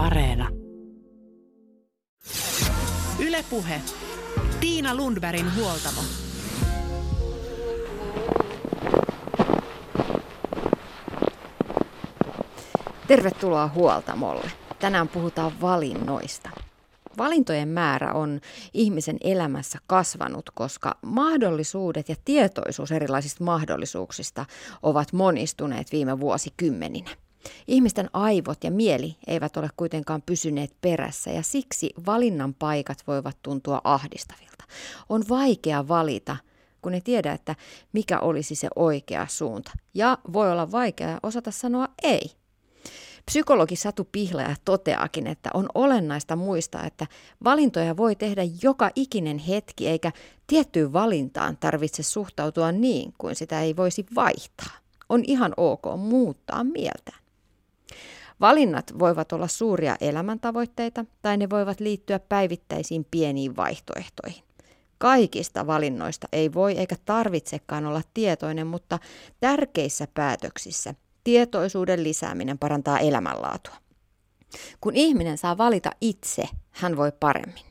Areena. Ylepuhe. Tiina Lundbergin huoltamo. Tervetuloa huoltamolle. Tänään puhutaan valinnoista. Valintojen määrä on ihmisen elämässä kasvanut, koska mahdollisuudet ja tietoisuus erilaisista mahdollisuuksista ovat monistuneet viime vuosikymmeninä. Ihmisten aivot ja mieli eivät ole kuitenkaan pysyneet perässä ja siksi valinnan paikat voivat tuntua ahdistavilta. On vaikea valita, kun ei tiedä, että mikä olisi se oikea suunta. Ja voi olla vaikea osata sanoa ei. Psykologi Satu Pihlaja toteakin, että on olennaista muistaa, että valintoja voi tehdä joka ikinen hetki, eikä tiettyyn valintaan tarvitse suhtautua niin kuin sitä ei voisi vaihtaa. On ihan ok muuttaa mieltä. Valinnat voivat olla suuria elämäntavoitteita tai ne voivat liittyä päivittäisiin pieniin vaihtoehtoihin. Kaikista valinnoista ei voi eikä tarvitsekaan olla tietoinen, mutta tärkeissä päätöksissä tietoisuuden lisääminen parantaa elämänlaatua. Kun ihminen saa valita itse, hän voi paremmin.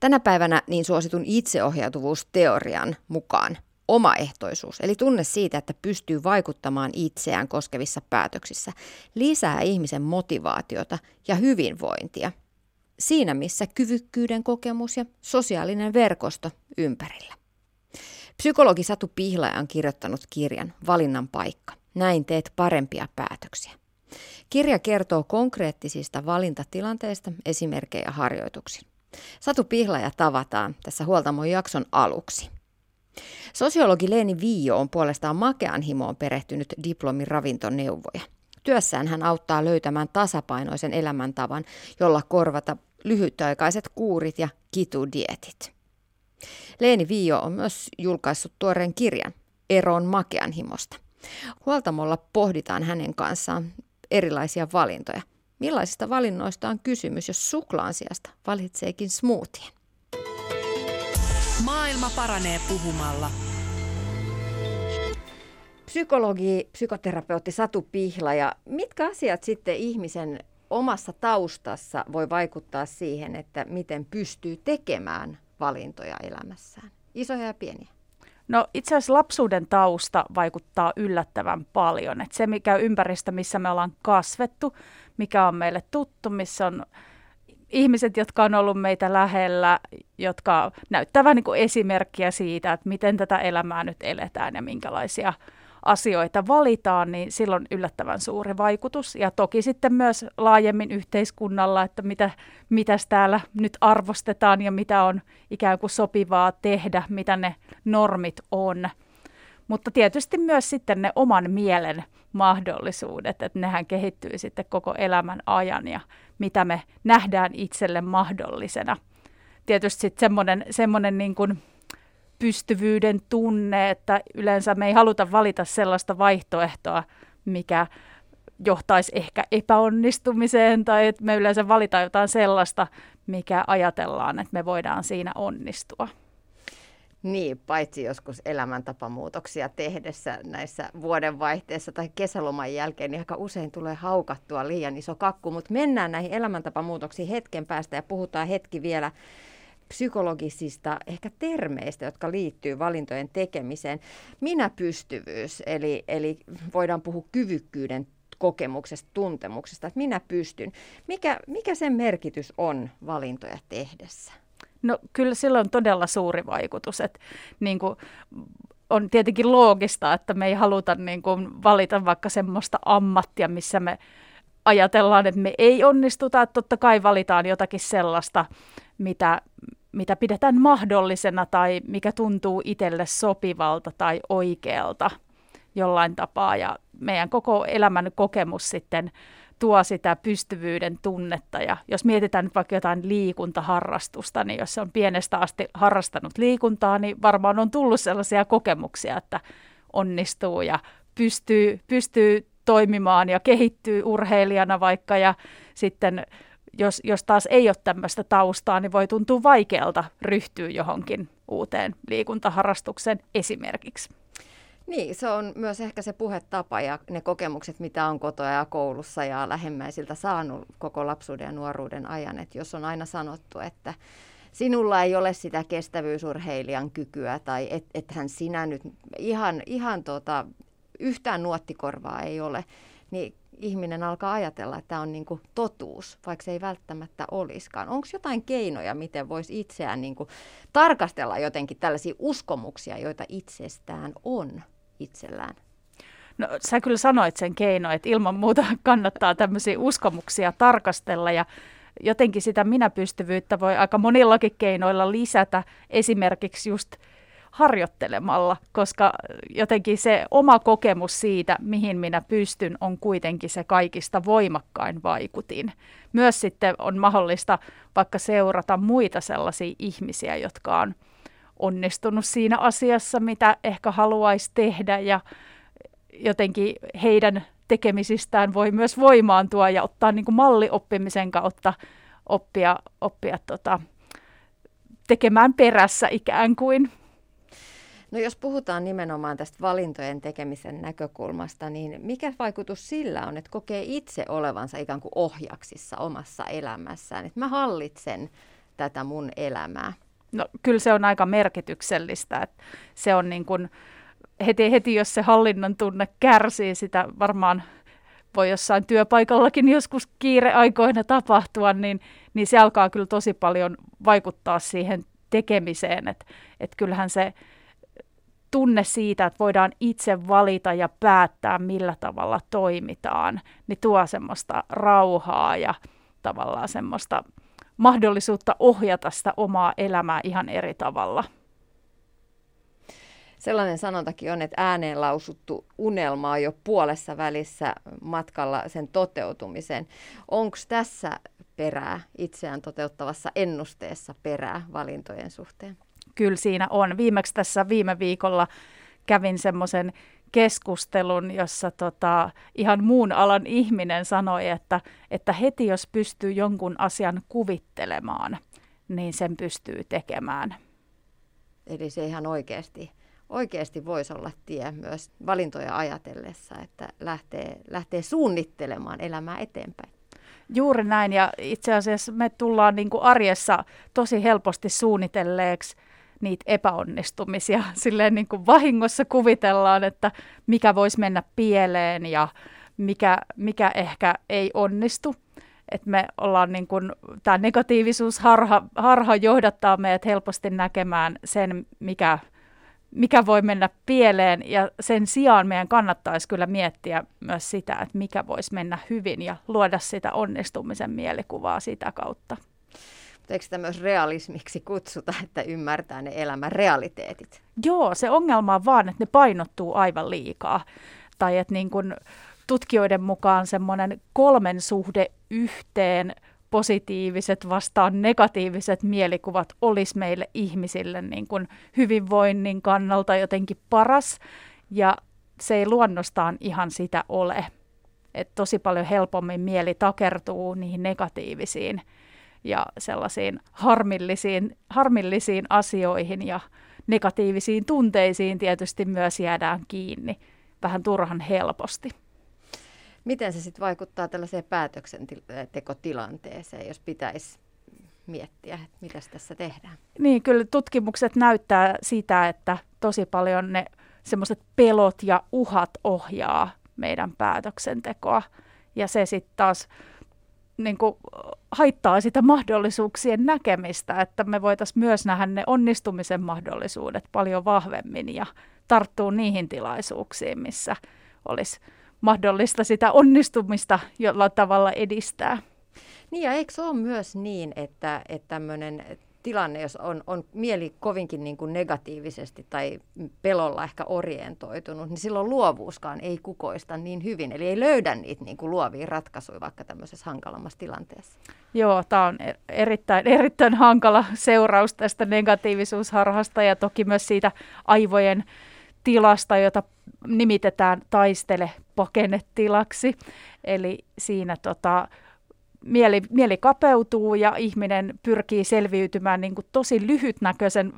Tänä päivänä niin suositun itseohjautuvuusteorian mukaan omaehtoisuus, eli tunne siitä, että pystyy vaikuttamaan itseään koskevissa päätöksissä, lisää ihmisen motivaatiota ja hyvinvointia. Siinä missä kyvykkyyden kokemus ja sosiaalinen verkosto ympärillä. Psykologi Satu Pihlaja on kirjoittanut kirjan Valinnan paikka. Näin teet parempia päätöksiä. Kirja kertoo konkreettisista valintatilanteista, esimerkkejä harjoituksiin. Satu Pihlaja tavataan tässä Huoltamon jakson aluksi. Sosiologi Leeni Viio on puolestaan makean himoon perehtynyt diplomin ravintoneuvoja. Työssään hän auttaa löytämään tasapainoisen elämäntavan, jolla korvata lyhytaikaiset kuurit ja kitudietit. Leeni Viio on myös julkaissut tuoreen kirjan Eroon makean himosta. Huoltamolla pohditaan hänen kanssaan erilaisia valintoja. Millaisista valinnoista on kysymys, jos suklaan sijasta valitseekin smoothien? Maailma paranee puhumalla. Psykologi, psykoterapeutti Satu Pihla ja mitkä asiat sitten ihmisen omassa taustassa voi vaikuttaa siihen, että miten pystyy tekemään valintoja elämässään? Isoja ja pieniä. No itse asiassa lapsuuden tausta vaikuttaa yllättävän paljon. Et se mikä ympäristö, missä me ollaan kasvettu, mikä on meille tuttu, missä on ihmiset, jotka on ollut meitä lähellä, jotka näyttävät niin esimerkkiä siitä, että miten tätä elämää nyt eletään ja minkälaisia asioita valitaan, niin silloin yllättävän suuri vaikutus. Ja toki sitten myös laajemmin yhteiskunnalla, että mitä, mitäs täällä nyt arvostetaan ja mitä on ikään kuin sopivaa tehdä, mitä ne normit on. Mutta tietysti myös sitten ne oman mielen mahdollisuudet, että nehän kehittyy sitten koko elämän ajan ja mitä me nähdään itselle mahdollisena. Tietysti sitten semmoinen, semmoinen niin kuin pystyvyyden tunne, että yleensä me ei haluta valita sellaista vaihtoehtoa, mikä johtaisi ehkä epäonnistumiseen tai että me yleensä valitaan jotain sellaista, mikä ajatellaan, että me voidaan siinä onnistua. Niin, paitsi joskus elämäntapamuutoksia tehdessä näissä vuodenvaihteessa tai kesäloman jälkeen, niin aika usein tulee haukattua liian iso kakku. Mutta mennään näihin elämäntapamuutoksiin hetken päästä ja puhutaan hetki vielä psykologisista ehkä termeistä, jotka liittyy valintojen tekemiseen. Minä-pystyvyys, eli, eli voidaan puhua kyvykkyyden kokemuksesta, tuntemuksesta, että minä pystyn. Mikä, mikä sen merkitys on valintoja tehdessä? No kyllä sillä on todella suuri vaikutus. Että, niin kuin, on tietenkin loogista, että me ei haluta niin kuin, valita vaikka semmoista ammattia, missä me ajatellaan, että me ei onnistuta. Että totta kai valitaan jotakin sellaista, mitä, mitä pidetään mahdollisena tai mikä tuntuu itselle sopivalta tai oikealta jollain tapaa. Ja meidän koko elämän kokemus sitten tuo sitä pystyvyyden tunnetta. Ja jos mietitään nyt vaikka jotain liikuntaharrastusta, niin jos se on pienestä asti harrastanut liikuntaa, niin varmaan on tullut sellaisia kokemuksia, että onnistuu ja pystyy, pystyy toimimaan ja kehittyy urheilijana vaikka ja sitten jos, jos taas ei ole tämmöistä taustaa, niin voi tuntua vaikealta ryhtyä johonkin uuteen liikuntaharrastukseen esimerkiksi. Niin, se on myös ehkä se puhetapa ja ne kokemukset, mitä on kotoa ja koulussa ja lähemmäisiltä saanut koko lapsuuden ja nuoruuden ajan. Että jos on aina sanottu, että sinulla ei ole sitä kestävyysurheilijan kykyä tai et, ethän sinä nyt ihan, ihan tota, yhtään nuottikorvaa ei ole, niin ihminen alkaa ajatella, että tämä on niin totuus, vaikka se ei välttämättä olisikaan. Onko jotain keinoja, miten voisi itseään niin tarkastella jotenkin tällaisia uskomuksia, joita itsestään on itsellään? No sä kyllä sanoit sen keino, että ilman muuta kannattaa tämmöisiä uskomuksia tarkastella ja jotenkin sitä minäpystyvyyttä voi aika monillakin keinoilla lisätä, esimerkiksi just harjoittelemalla, koska jotenkin se oma kokemus siitä, mihin minä pystyn, on kuitenkin se kaikista voimakkain vaikutin. Myös sitten on mahdollista vaikka seurata muita sellaisia ihmisiä, jotka on onnistunut siinä asiassa, mitä ehkä haluaisi tehdä ja jotenkin heidän tekemisistään voi myös voimaantua ja ottaa niin kuin mallioppimisen kautta oppia, oppia tota, tekemään perässä ikään kuin. No jos puhutaan nimenomaan tästä valintojen tekemisen näkökulmasta, niin mikä vaikutus sillä on, että kokee itse olevansa ikään kuin ohjaksissa omassa elämässään, että mä hallitsen tätä mun elämää? No kyllä se on aika merkityksellistä, että se on niin kuin heti, heti jos se hallinnon tunne kärsii, sitä varmaan voi jossain työpaikallakin joskus kiireaikoina tapahtua, niin, niin se alkaa kyllä tosi paljon vaikuttaa siihen tekemiseen, että et kyllähän se tunne siitä, että voidaan itse valita ja päättää, millä tavalla toimitaan, niin tuo semmoista rauhaa ja tavallaan semmoista mahdollisuutta ohjata sitä omaa elämää ihan eri tavalla. Sellainen sanontakin on, että ääneen lausuttu unelma on jo puolessa välissä matkalla sen toteutumiseen. Onko tässä perää itseään toteuttavassa ennusteessa perää valintojen suhteen? Kyllä siinä on. Viimeksi tässä viime viikolla kävin semmoisen keskustelun, jossa tota, ihan muun alan ihminen sanoi, että, että heti jos pystyy jonkun asian kuvittelemaan, niin sen pystyy tekemään. Eli se ihan oikeasti, oikeasti voisi olla tie myös valintoja ajatellessa, että lähtee, lähtee suunnittelemaan elämää eteenpäin. Juuri näin, ja itse asiassa me tullaan niin kuin arjessa tosi helposti suunnitelleeksi niitä epäonnistumisia. Silleen niin kuin vahingossa kuvitellaan, että mikä voisi mennä pieleen ja mikä, mikä ehkä ei onnistu. Että me ollaan niin kuin, tämä negatiivisuus harha, harha johdattaa meidät helposti näkemään sen, mikä, mikä voi mennä pieleen. Ja sen sijaan meidän kannattaisi kyllä miettiä myös sitä, että mikä voisi mennä hyvin ja luoda sitä onnistumisen mielikuvaa sitä kautta eikö sitä myös realismiksi kutsuta, että ymmärtää ne elämän realiteetit? Joo, se ongelma on vaan, että ne painottuu aivan liikaa. Tai että niin kun tutkijoiden mukaan semmoinen kolmen suhde yhteen positiiviset vastaan negatiiviset mielikuvat olisi meille ihmisille niin kuin hyvinvoinnin kannalta jotenkin paras. Ja se ei luonnostaan ihan sitä ole. Et tosi paljon helpommin mieli takertuu niihin negatiivisiin ja sellaisiin harmillisiin, harmillisiin asioihin ja negatiivisiin tunteisiin tietysti myös jäädään kiinni vähän turhan helposti. Miten se sitten vaikuttaa tällaiseen päätöksentekotilanteeseen, jos pitäisi miettiä, että mitä tässä tehdään? Niin, kyllä tutkimukset näyttää sitä, että tosi paljon ne semmoiset pelot ja uhat ohjaa meidän päätöksentekoa. Ja se sitten taas niin kuin, haittaa sitä mahdollisuuksien näkemistä, että me voitaisiin myös nähdä ne onnistumisen mahdollisuudet paljon vahvemmin ja tarttua niihin tilaisuuksiin, missä olisi mahdollista sitä onnistumista jollain tavalla edistää. Niin ja eikö se ole myös niin, että, että tämmöinen tilanne, jos on, on mieli kovinkin niin kuin negatiivisesti tai pelolla ehkä orientoitunut, niin silloin luovuuskaan ei kukoista niin hyvin. Eli ei löydä niitä niin kuin luovia ratkaisuja vaikka tämmöisessä hankalammassa tilanteessa. Joo, tämä on erittäin, erittäin hankala seuraus tästä negatiivisuusharhasta ja toki myös siitä aivojen tilasta, jota nimitetään taistele pakennetilaksi. Eli siinä tota, mieli, mieli kapeutuu ja ihminen pyrkii selviytymään niin kuin tosi lyhytnäköisen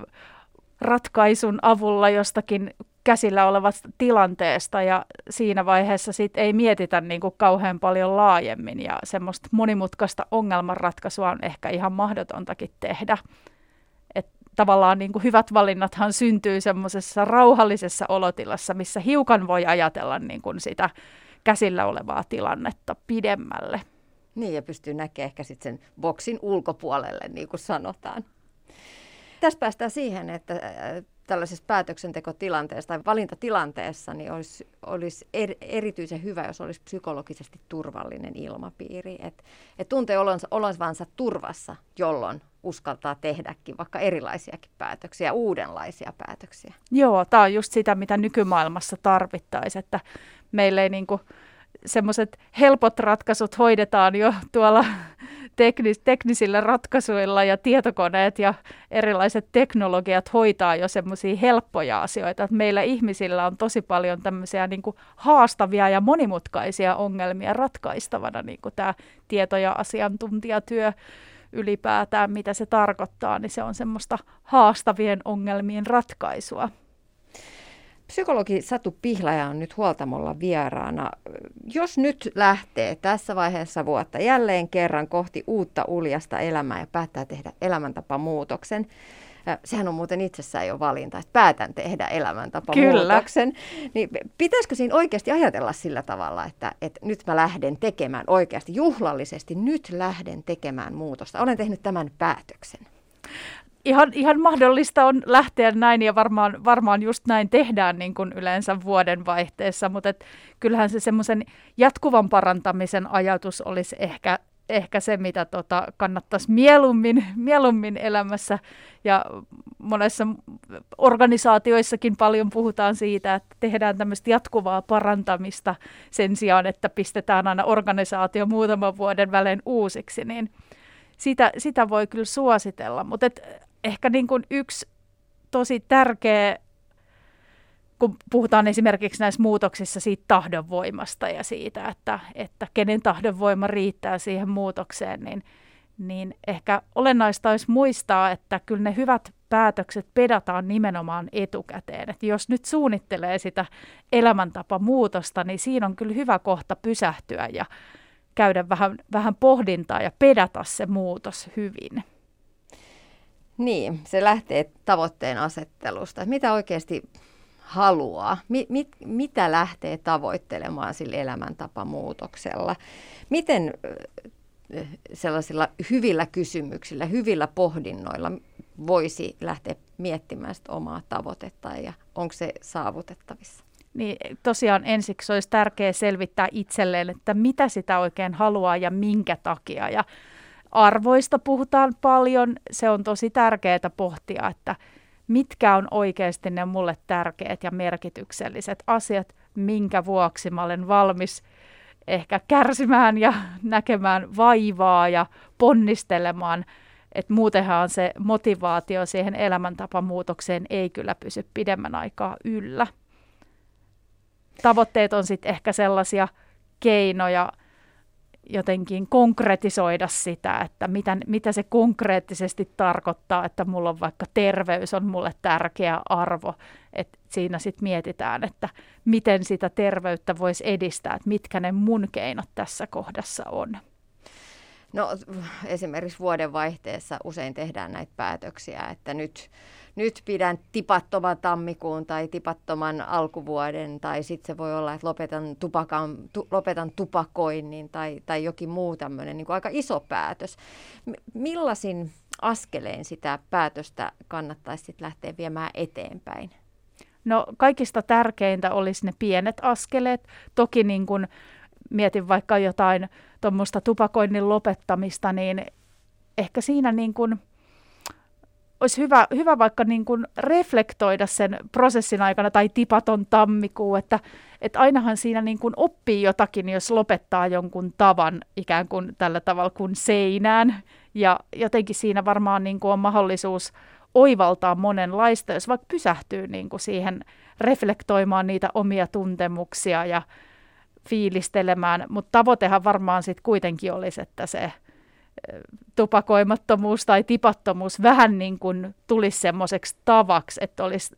ratkaisun avulla jostakin käsillä olevasta tilanteesta ja siinä vaiheessa sit ei mietitä niin kuin kauhean paljon laajemmin ja semmoista monimutkaista ongelmanratkaisua on ehkä ihan mahdotontakin tehdä. Et tavallaan niin kuin hyvät valinnathan syntyy semmoisessa rauhallisessa olotilassa, missä hiukan voi ajatella niin kuin sitä käsillä olevaa tilannetta pidemmälle. Niin, ja pystyy näkemään ehkä sitten sen boksin ulkopuolelle, niin kuin sanotaan. Tästä päästään siihen, että tällaisessa päätöksentekotilanteessa tai valintatilanteessa niin olisi, olisi er, erityisen hyvä, jos olisi psykologisesti turvallinen ilmapiiri. Että et tuntee olonsa, olonsa turvassa, jolloin uskaltaa tehdäkin vaikka erilaisiakin päätöksiä, uudenlaisia päätöksiä. Joo, tämä on just sitä, mitä nykymaailmassa tarvittaisiin, että meillä ei niinku semmoiset helpot ratkaisut hoidetaan jo tuolla teknis, teknisillä ratkaisuilla ja tietokoneet ja erilaiset teknologiat hoitaa jo semmoisia helppoja asioita. Meillä ihmisillä on tosi paljon tämmöisiä niin kuin haastavia ja monimutkaisia ongelmia ratkaistavana, niin kuin tämä tieto- ja asiantuntijatyö ylipäätään, mitä se tarkoittaa, niin se on semmoista haastavien ongelmien ratkaisua. Psykologi Satu Pihlaja on nyt huoltamolla vieraana. Jos nyt lähtee tässä vaiheessa vuotta jälleen kerran kohti uutta uljasta elämää ja päättää tehdä elämäntapamuutoksen, sehän on muuten itsessään jo valinta, että päätän tehdä elämäntapamuutoksen. Niin pitäisikö siinä oikeasti ajatella sillä tavalla, että, että nyt mä lähden tekemään oikeasti juhlallisesti, nyt lähden tekemään muutosta. Olen tehnyt tämän päätöksen ihan, ihan mahdollista on lähteä näin ja varmaan, varmaan just näin tehdään niin kuin yleensä vuoden vaihteessa, mutta et kyllähän se semmoisen jatkuvan parantamisen ajatus olisi ehkä, ehkä se, mitä tota kannattaisi mieluummin, mieluummin elämässä. Ja monessa organisaatioissakin paljon puhutaan siitä, että tehdään tämmöistä jatkuvaa parantamista sen sijaan, että pistetään aina organisaatio muutaman vuoden välein uusiksi, niin sitä, sitä voi kyllä suositella, mutta ehkä niin kuin yksi tosi tärkeä, kun puhutaan esimerkiksi näissä muutoksissa siitä tahdonvoimasta ja siitä, että, että kenen tahdonvoima riittää siihen muutokseen, niin, niin ehkä olennaista olisi muistaa, että kyllä ne hyvät päätökset pedataan nimenomaan etukäteen. Että jos nyt suunnittelee sitä elämäntapamuutosta, niin siinä on kyllä hyvä kohta pysähtyä ja käydä vähän, vähän pohdintaa ja pedata se muutos hyvin. Niin, se lähtee tavoitteen asettelusta. Mitä oikeasti haluaa? Mi- mit, mitä lähtee tavoittelemaan sillä elämäntapamuutoksella? Miten sellaisilla hyvillä kysymyksillä, hyvillä pohdinnoilla voisi lähteä miettimään sitä omaa tavoitetta ja onko se saavutettavissa? Niin tosiaan ensiksi olisi tärkeää selvittää itselleen, että mitä sitä oikein haluaa ja minkä takia. Ja arvoista puhutaan paljon. Se on tosi tärkeää pohtia, että mitkä on oikeasti ne mulle tärkeät ja merkitykselliset asiat, minkä vuoksi mä olen valmis ehkä kärsimään ja näkemään vaivaa ja ponnistelemaan. Et muutenhan se motivaatio siihen elämäntapamuutokseen ei kyllä pysy pidemmän aikaa yllä. Tavoitteet on sitten ehkä sellaisia keinoja, jotenkin konkretisoida sitä, että mitä, mitä se konkreettisesti tarkoittaa, että mulla on vaikka terveys on mulle tärkeä arvo. että siinä sitten mietitään, että miten sitä terveyttä voisi edistää, että mitkä ne mun keinot tässä kohdassa on. No esimerkiksi vuodenvaihteessa usein tehdään näitä päätöksiä, että nyt nyt pidän tipattoman tammikuun tai tipattoman alkuvuoden, tai sitten se voi olla, että lopetan, tupakan, tu, lopetan tupakoinnin tai, tai jokin muu tämmöinen niin aika iso päätös. Millaisin askeleen sitä päätöstä kannattaisi sit lähteä viemään eteenpäin? No kaikista tärkeintä olisi ne pienet askeleet. Toki niin kun mietin vaikka jotain tuommoista tupakoinnin lopettamista, niin ehkä siinä niin kun olisi hyvä, hyvä vaikka niin kuin reflektoida sen prosessin aikana tai tipaton tammikuu, että, että ainahan siinä niin kuin oppii jotakin, jos lopettaa jonkun tavan ikään kuin tällä tavalla kuin seinään. Ja jotenkin siinä varmaan niin kuin on mahdollisuus oivaltaa monenlaista, jos vaikka pysähtyy niin kuin siihen reflektoimaan niitä omia tuntemuksia ja fiilistelemään. Mutta tavoitehan varmaan sitten kuitenkin olisi, että se tupakoimattomuus tai tipattomuus vähän niin kuin tulisi semmoiseksi tavaksi, että olisi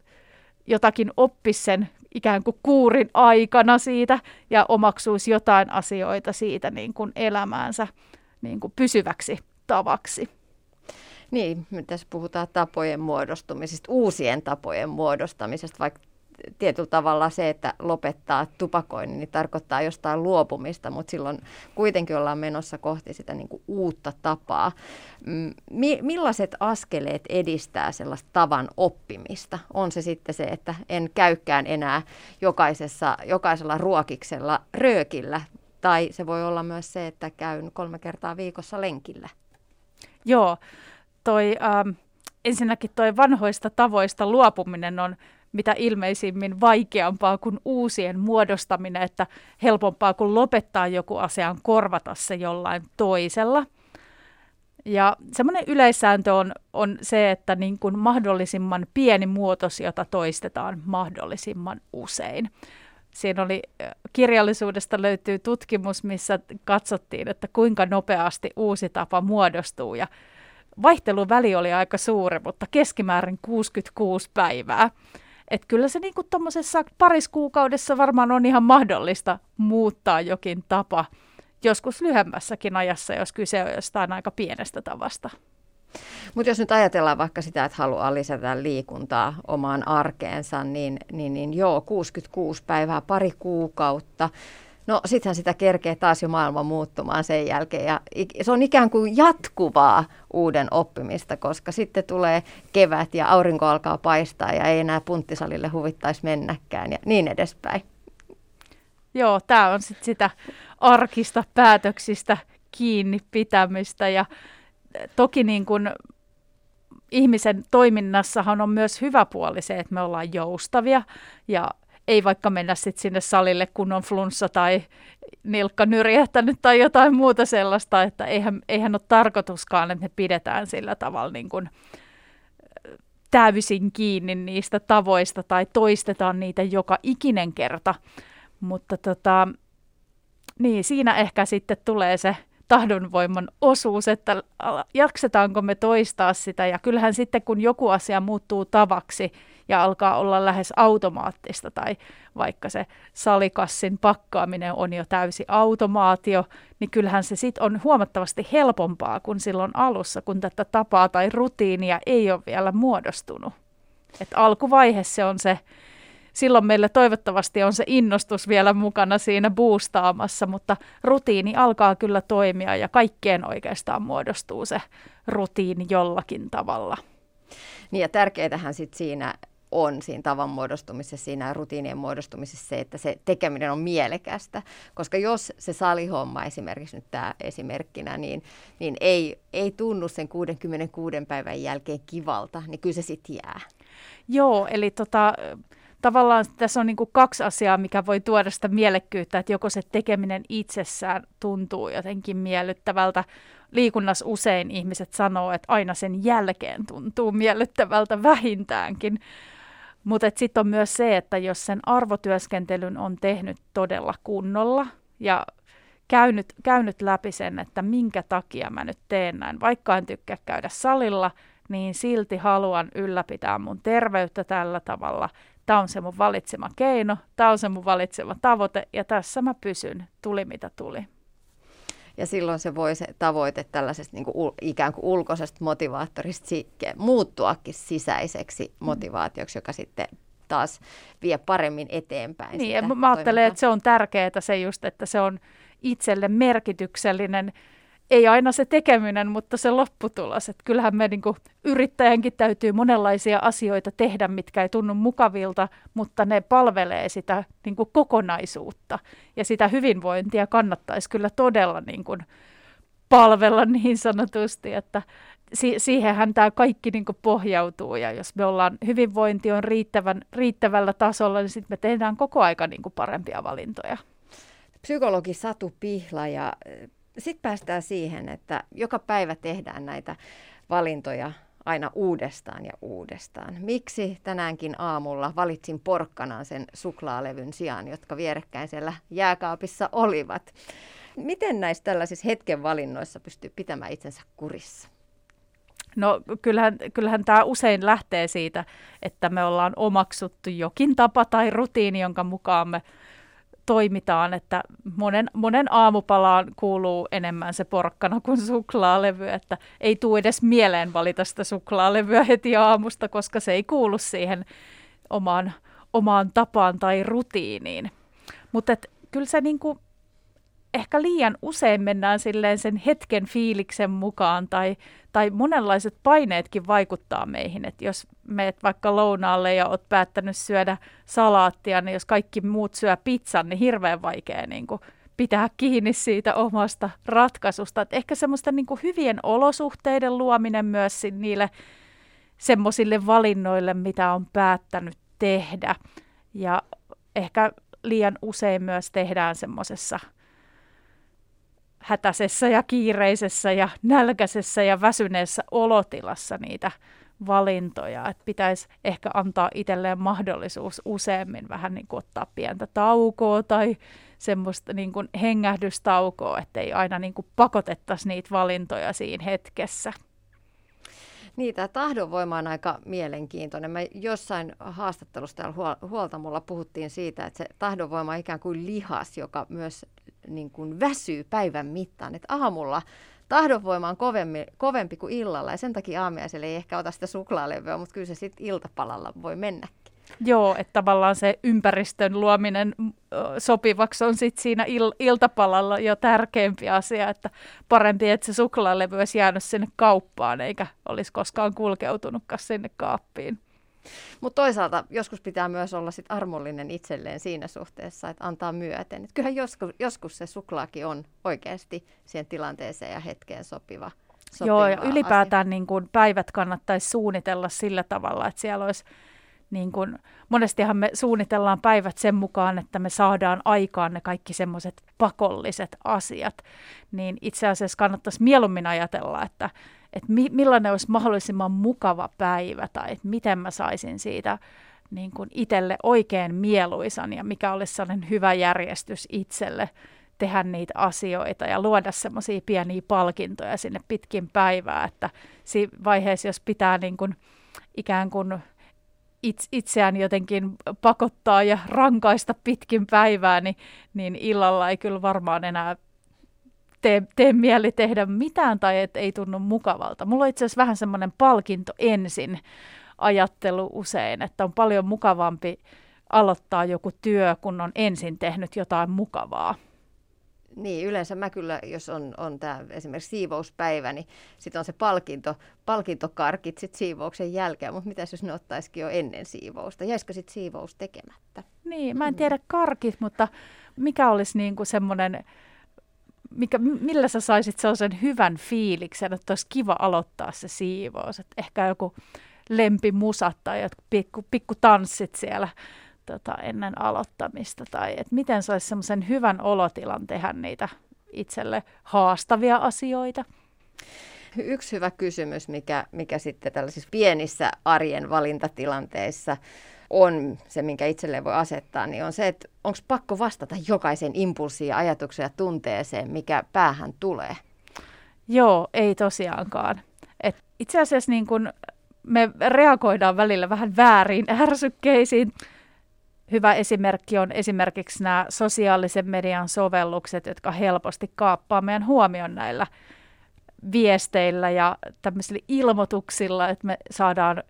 jotakin oppisi sen ikään kuin kuurin aikana siitä ja omaksuisi jotain asioita siitä niin kuin elämäänsä niin kuin pysyväksi tavaksi. Niin, tässä puhutaan tapojen muodostumisesta, uusien tapojen muodostamisesta, vaikka tietyllä tavalla se, että lopettaa tupakoinnin, niin tarkoittaa jostain luopumista, mutta silloin kuitenkin ollaan menossa kohti sitä niin kuin uutta tapaa. Mm, mi- millaiset askeleet edistää sellaista tavan oppimista? On se sitten se, että en käykään enää jokaisessa, jokaisella ruokiksella röökillä, tai se voi olla myös se, että käyn kolme kertaa viikossa lenkillä. Joo, toi, ähm, ensinnäkin toi vanhoista tavoista luopuminen on mitä ilmeisimmin vaikeampaa kuin uusien muodostaminen, että helpompaa kuin lopettaa joku asian korvata se jollain toisella. Ja semmoinen yleissääntö on, on se, että niin kuin mahdollisimman pieni muutos, jota toistetaan mahdollisimman usein. Siinä oli kirjallisuudesta löytyy tutkimus, missä katsottiin, että kuinka nopeasti uusi tapa muodostuu ja vaihteluväli oli aika suuri, mutta keskimäärin 66 päivää. Et kyllä se niinku tuommoisessa pariskuukaudessa varmaan on ihan mahdollista muuttaa jokin tapa, joskus lyhyemmässäkin ajassa, jos kyse on jostain aika pienestä tavasta. Mutta jos nyt ajatellaan vaikka sitä, että haluaa lisätä liikuntaa omaan arkeensa, niin, niin, niin joo, 66 päivää, pari kuukautta. No sittenhän sitä kerkee taas jo maailma muuttumaan sen jälkeen ja se on ikään kuin jatkuvaa uuden oppimista, koska sitten tulee kevät ja aurinko alkaa paistaa ja ei enää punttisalille huvittaisi mennäkään ja niin edespäin. Joo, tämä on sit sitä arkista päätöksistä kiinni pitämistä ja toki niin kun ihmisen toiminnassahan on myös hyvä puoli se, että me ollaan joustavia ja ei vaikka mennä sit sinne salille, kun on flunssa tai nilkka nyrjähtänyt tai jotain muuta sellaista, että eihän, eihän ole tarkoituskaan, että me pidetään sillä tavalla niin kuin täysin kiinni niistä tavoista tai toistetaan niitä joka ikinen kerta. Mutta tota, niin, siinä ehkä sitten tulee se tahdonvoiman osuus, että jaksetaanko me toistaa sitä. Ja kyllähän sitten, kun joku asia muuttuu tavaksi, ja alkaa olla lähes automaattista tai vaikka se salikassin pakkaaminen on jo täysi automaatio, niin kyllähän se sitten on huomattavasti helpompaa kuin silloin alussa, kun tätä tapaa tai rutiinia ei ole vielä muodostunut. Et alkuvaihe se on se, silloin meillä toivottavasti on se innostus vielä mukana siinä boostaamassa, mutta rutiini alkaa kyllä toimia ja kaikkeen oikeastaan muodostuu se rutiini jollakin tavalla. Niin ja tärkeätähän sitten siinä on siinä tavan muodostumisessa, siinä rutiinien muodostumisessa se, että se tekeminen on mielekästä. Koska jos se salihomma esimerkiksi nyt tämä esimerkkinä, niin, niin ei, ei tunnu sen 66 päivän jälkeen kivalta, niin kyllä se sitten jää. Joo, eli tota, tavallaan tässä on niin kaksi asiaa, mikä voi tuoda sitä mielekkyyttä, että joko se tekeminen itsessään tuntuu jotenkin miellyttävältä. Liikunnassa usein ihmiset sanoo, että aina sen jälkeen tuntuu miellyttävältä vähintäänkin. Mutta sitten on myös se, että jos sen arvotyöskentelyn on tehnyt todella kunnolla ja käynyt, käynyt läpi sen, että minkä takia mä nyt teen näin, vaikka en tykkää käydä salilla, niin silti haluan ylläpitää mun terveyttä tällä tavalla. Tämä on se mun valitsema keino, tämä on se mun valitsema tavoite ja tässä mä pysyn, tuli mitä tuli. Ja silloin se voi se tavoite tällaisesta niin kuin, ikään kuin ulkoisesta motivaattorista muuttuakin sisäiseksi mm. motivaatioksi, joka sitten taas vie paremmin eteenpäin. Niin, sitä mä ajattelen, että se on tärkeää se just, että se on itselle merkityksellinen ei aina se tekeminen, mutta se lopputulos. Että kyllähän me niin kuin, yrittäjänkin täytyy monenlaisia asioita tehdä, mitkä ei tunnu mukavilta, mutta ne palvelee sitä niin kuin, kokonaisuutta. Ja sitä hyvinvointia kannattaisi kyllä todella niin kuin, palvella niin sanotusti, että si- siihenhän tämä kaikki niin kuin, pohjautuu. Ja jos me ollaan, hyvinvointi on riittävän, riittävällä tasolla, niin sitten me tehdään koko aika niin kuin, parempia valintoja. Psykologi Satu Pihla ja sitten päästään siihen, että joka päivä tehdään näitä valintoja aina uudestaan ja uudestaan. Miksi tänäänkin aamulla valitsin porkkanaan sen suklaalevyn sijaan, jotka vierekkäin siellä jääkaapissa olivat? Miten näissä tällaisissa hetken valinnoissa pystyy pitämään itsensä kurissa? No kyllähän, kyllähän tämä usein lähtee siitä, että me ollaan omaksuttu jokin tapa tai rutiini, jonka mukaan me toimitaan, että monen, monen aamupalaan kuuluu enemmän se porkkana kuin suklaalevy, että ei tule edes mieleen valita sitä suklaalevyä heti aamusta, koska se ei kuulu siihen omaan, omaan tapaan tai rutiiniin. Mutta kyllä se niinku, ehkä liian usein mennään silleen sen hetken fiiliksen mukaan tai, tai monenlaiset paineetkin vaikuttaa meihin. Että jos meet vaikka lounaalle ja oot päättänyt syödä salaattia, niin jos kaikki muut syö pizzan, niin hirveän vaikea niin kuin pitää kiinni siitä omasta ratkaisusta. Et ehkä semmoista niin kuin hyvien olosuhteiden luominen myös niille semmoisille valinnoille, mitä on päättänyt tehdä. Ja ehkä liian usein myös tehdään semmoisessa – hätäisessä ja kiireisessä ja nälkäisessä ja väsyneessä olotilassa niitä valintoja. Että pitäisi ehkä antaa itselleen mahdollisuus useammin vähän niin kuin ottaa pientä taukoa tai semmoista niin kuin hengähdystaukoa, ettei aina niin kuin pakotettaisi niitä valintoja siinä hetkessä. Niin, tämä tahdonvoima on aika mielenkiintoinen. Mä jossain haastattelussa täällä huoltamolla puhuttiin siitä, että se tahdonvoima on ikään kuin lihas, joka myös niin kuin väsyy päivän mittaan. Että aamulla tahdonvoima on kovempi, kovempi kuin illalla ja sen takia aamiaiselle ei ehkä ota sitä suklaalevyä, mutta kyllä se sitten iltapalalla voi mennä. Joo, että tavallaan se ympäristön luominen sopivaksi on sitten siinä il- iltapalalla jo tärkeämpi asia, että parempi, että se suklaalevy olisi jäänyt sinne kauppaan eikä olisi koskaan kulkeutunutkaan sinne kaappiin. Mutta toisaalta joskus pitää myös olla sit armollinen itselleen siinä suhteessa, että antaa myöten. Et kyllähän joskus, joskus se suklaakin on oikeasti siihen tilanteeseen ja hetkeen sopiva. Joo, ja ylipäätään niin kun päivät kannattaisi suunnitella sillä tavalla, että siellä olisi niin kun, monestihan me suunnitellaan päivät sen mukaan, että me saadaan aikaan ne kaikki semmoiset pakolliset asiat, niin itse asiassa kannattaisi mieluummin ajatella, että että mi, millainen olisi mahdollisimman mukava päivä tai että miten mä saisin siitä niin kuin itselle oikein mieluisan ja mikä olisi sellainen hyvä järjestys itselle tehdä niitä asioita ja luoda semmoisia pieniä palkintoja sinne pitkin päivää, että siinä vaiheessa, jos pitää niin kuin ikään kuin itseään jotenkin pakottaa ja rankaista pitkin päivää, niin, niin illalla ei kyllä varmaan enää tee, tee mieli tehdä mitään tai et ei tunnu mukavalta. Mulla on itse asiassa vähän semmoinen palkinto ensin ajattelu usein, että on paljon mukavampi aloittaa joku työ, kun on ensin tehnyt jotain mukavaa. Niin, yleensä mä kyllä, jos on, on tämä esimerkiksi siivouspäivä, niin sitten on se palkinto, palkintokarkit sit siivouksen jälkeen, mutta mitäs jos ne ottaisikin jo ennen siivousta? Jäisikö sitten siivous tekemättä? Niin, mä en tiedä karkit, mutta mikä olisi niinku semmoinen mikä, millä sä saisit sellaisen hyvän fiiliksen, että olisi kiva aloittaa se siivous. Että ehkä joku lempimusat tai jotkut pikku, pikku tanssit siellä tota, ennen aloittamista. Tai että miten saisi semmoisen hyvän olotilan tehdä niitä itselle haastavia asioita. Yksi hyvä kysymys, mikä, mikä sitten tällaisissa pienissä arjen valintatilanteissa on se, minkä itselleen voi asettaa, niin on se, että onko pakko vastata jokaisen impulssiin, ajatukseen ja tunteeseen, mikä päähän tulee? Joo, ei tosiaankaan. Et itse asiassa niin kun me reagoidaan välillä vähän väärin ärsykkeisiin. Hyvä esimerkki on esimerkiksi nämä sosiaalisen median sovellukset, jotka helposti kaappaa meidän huomion näillä viesteillä ja tämmöisillä ilmoituksilla, että me saadaan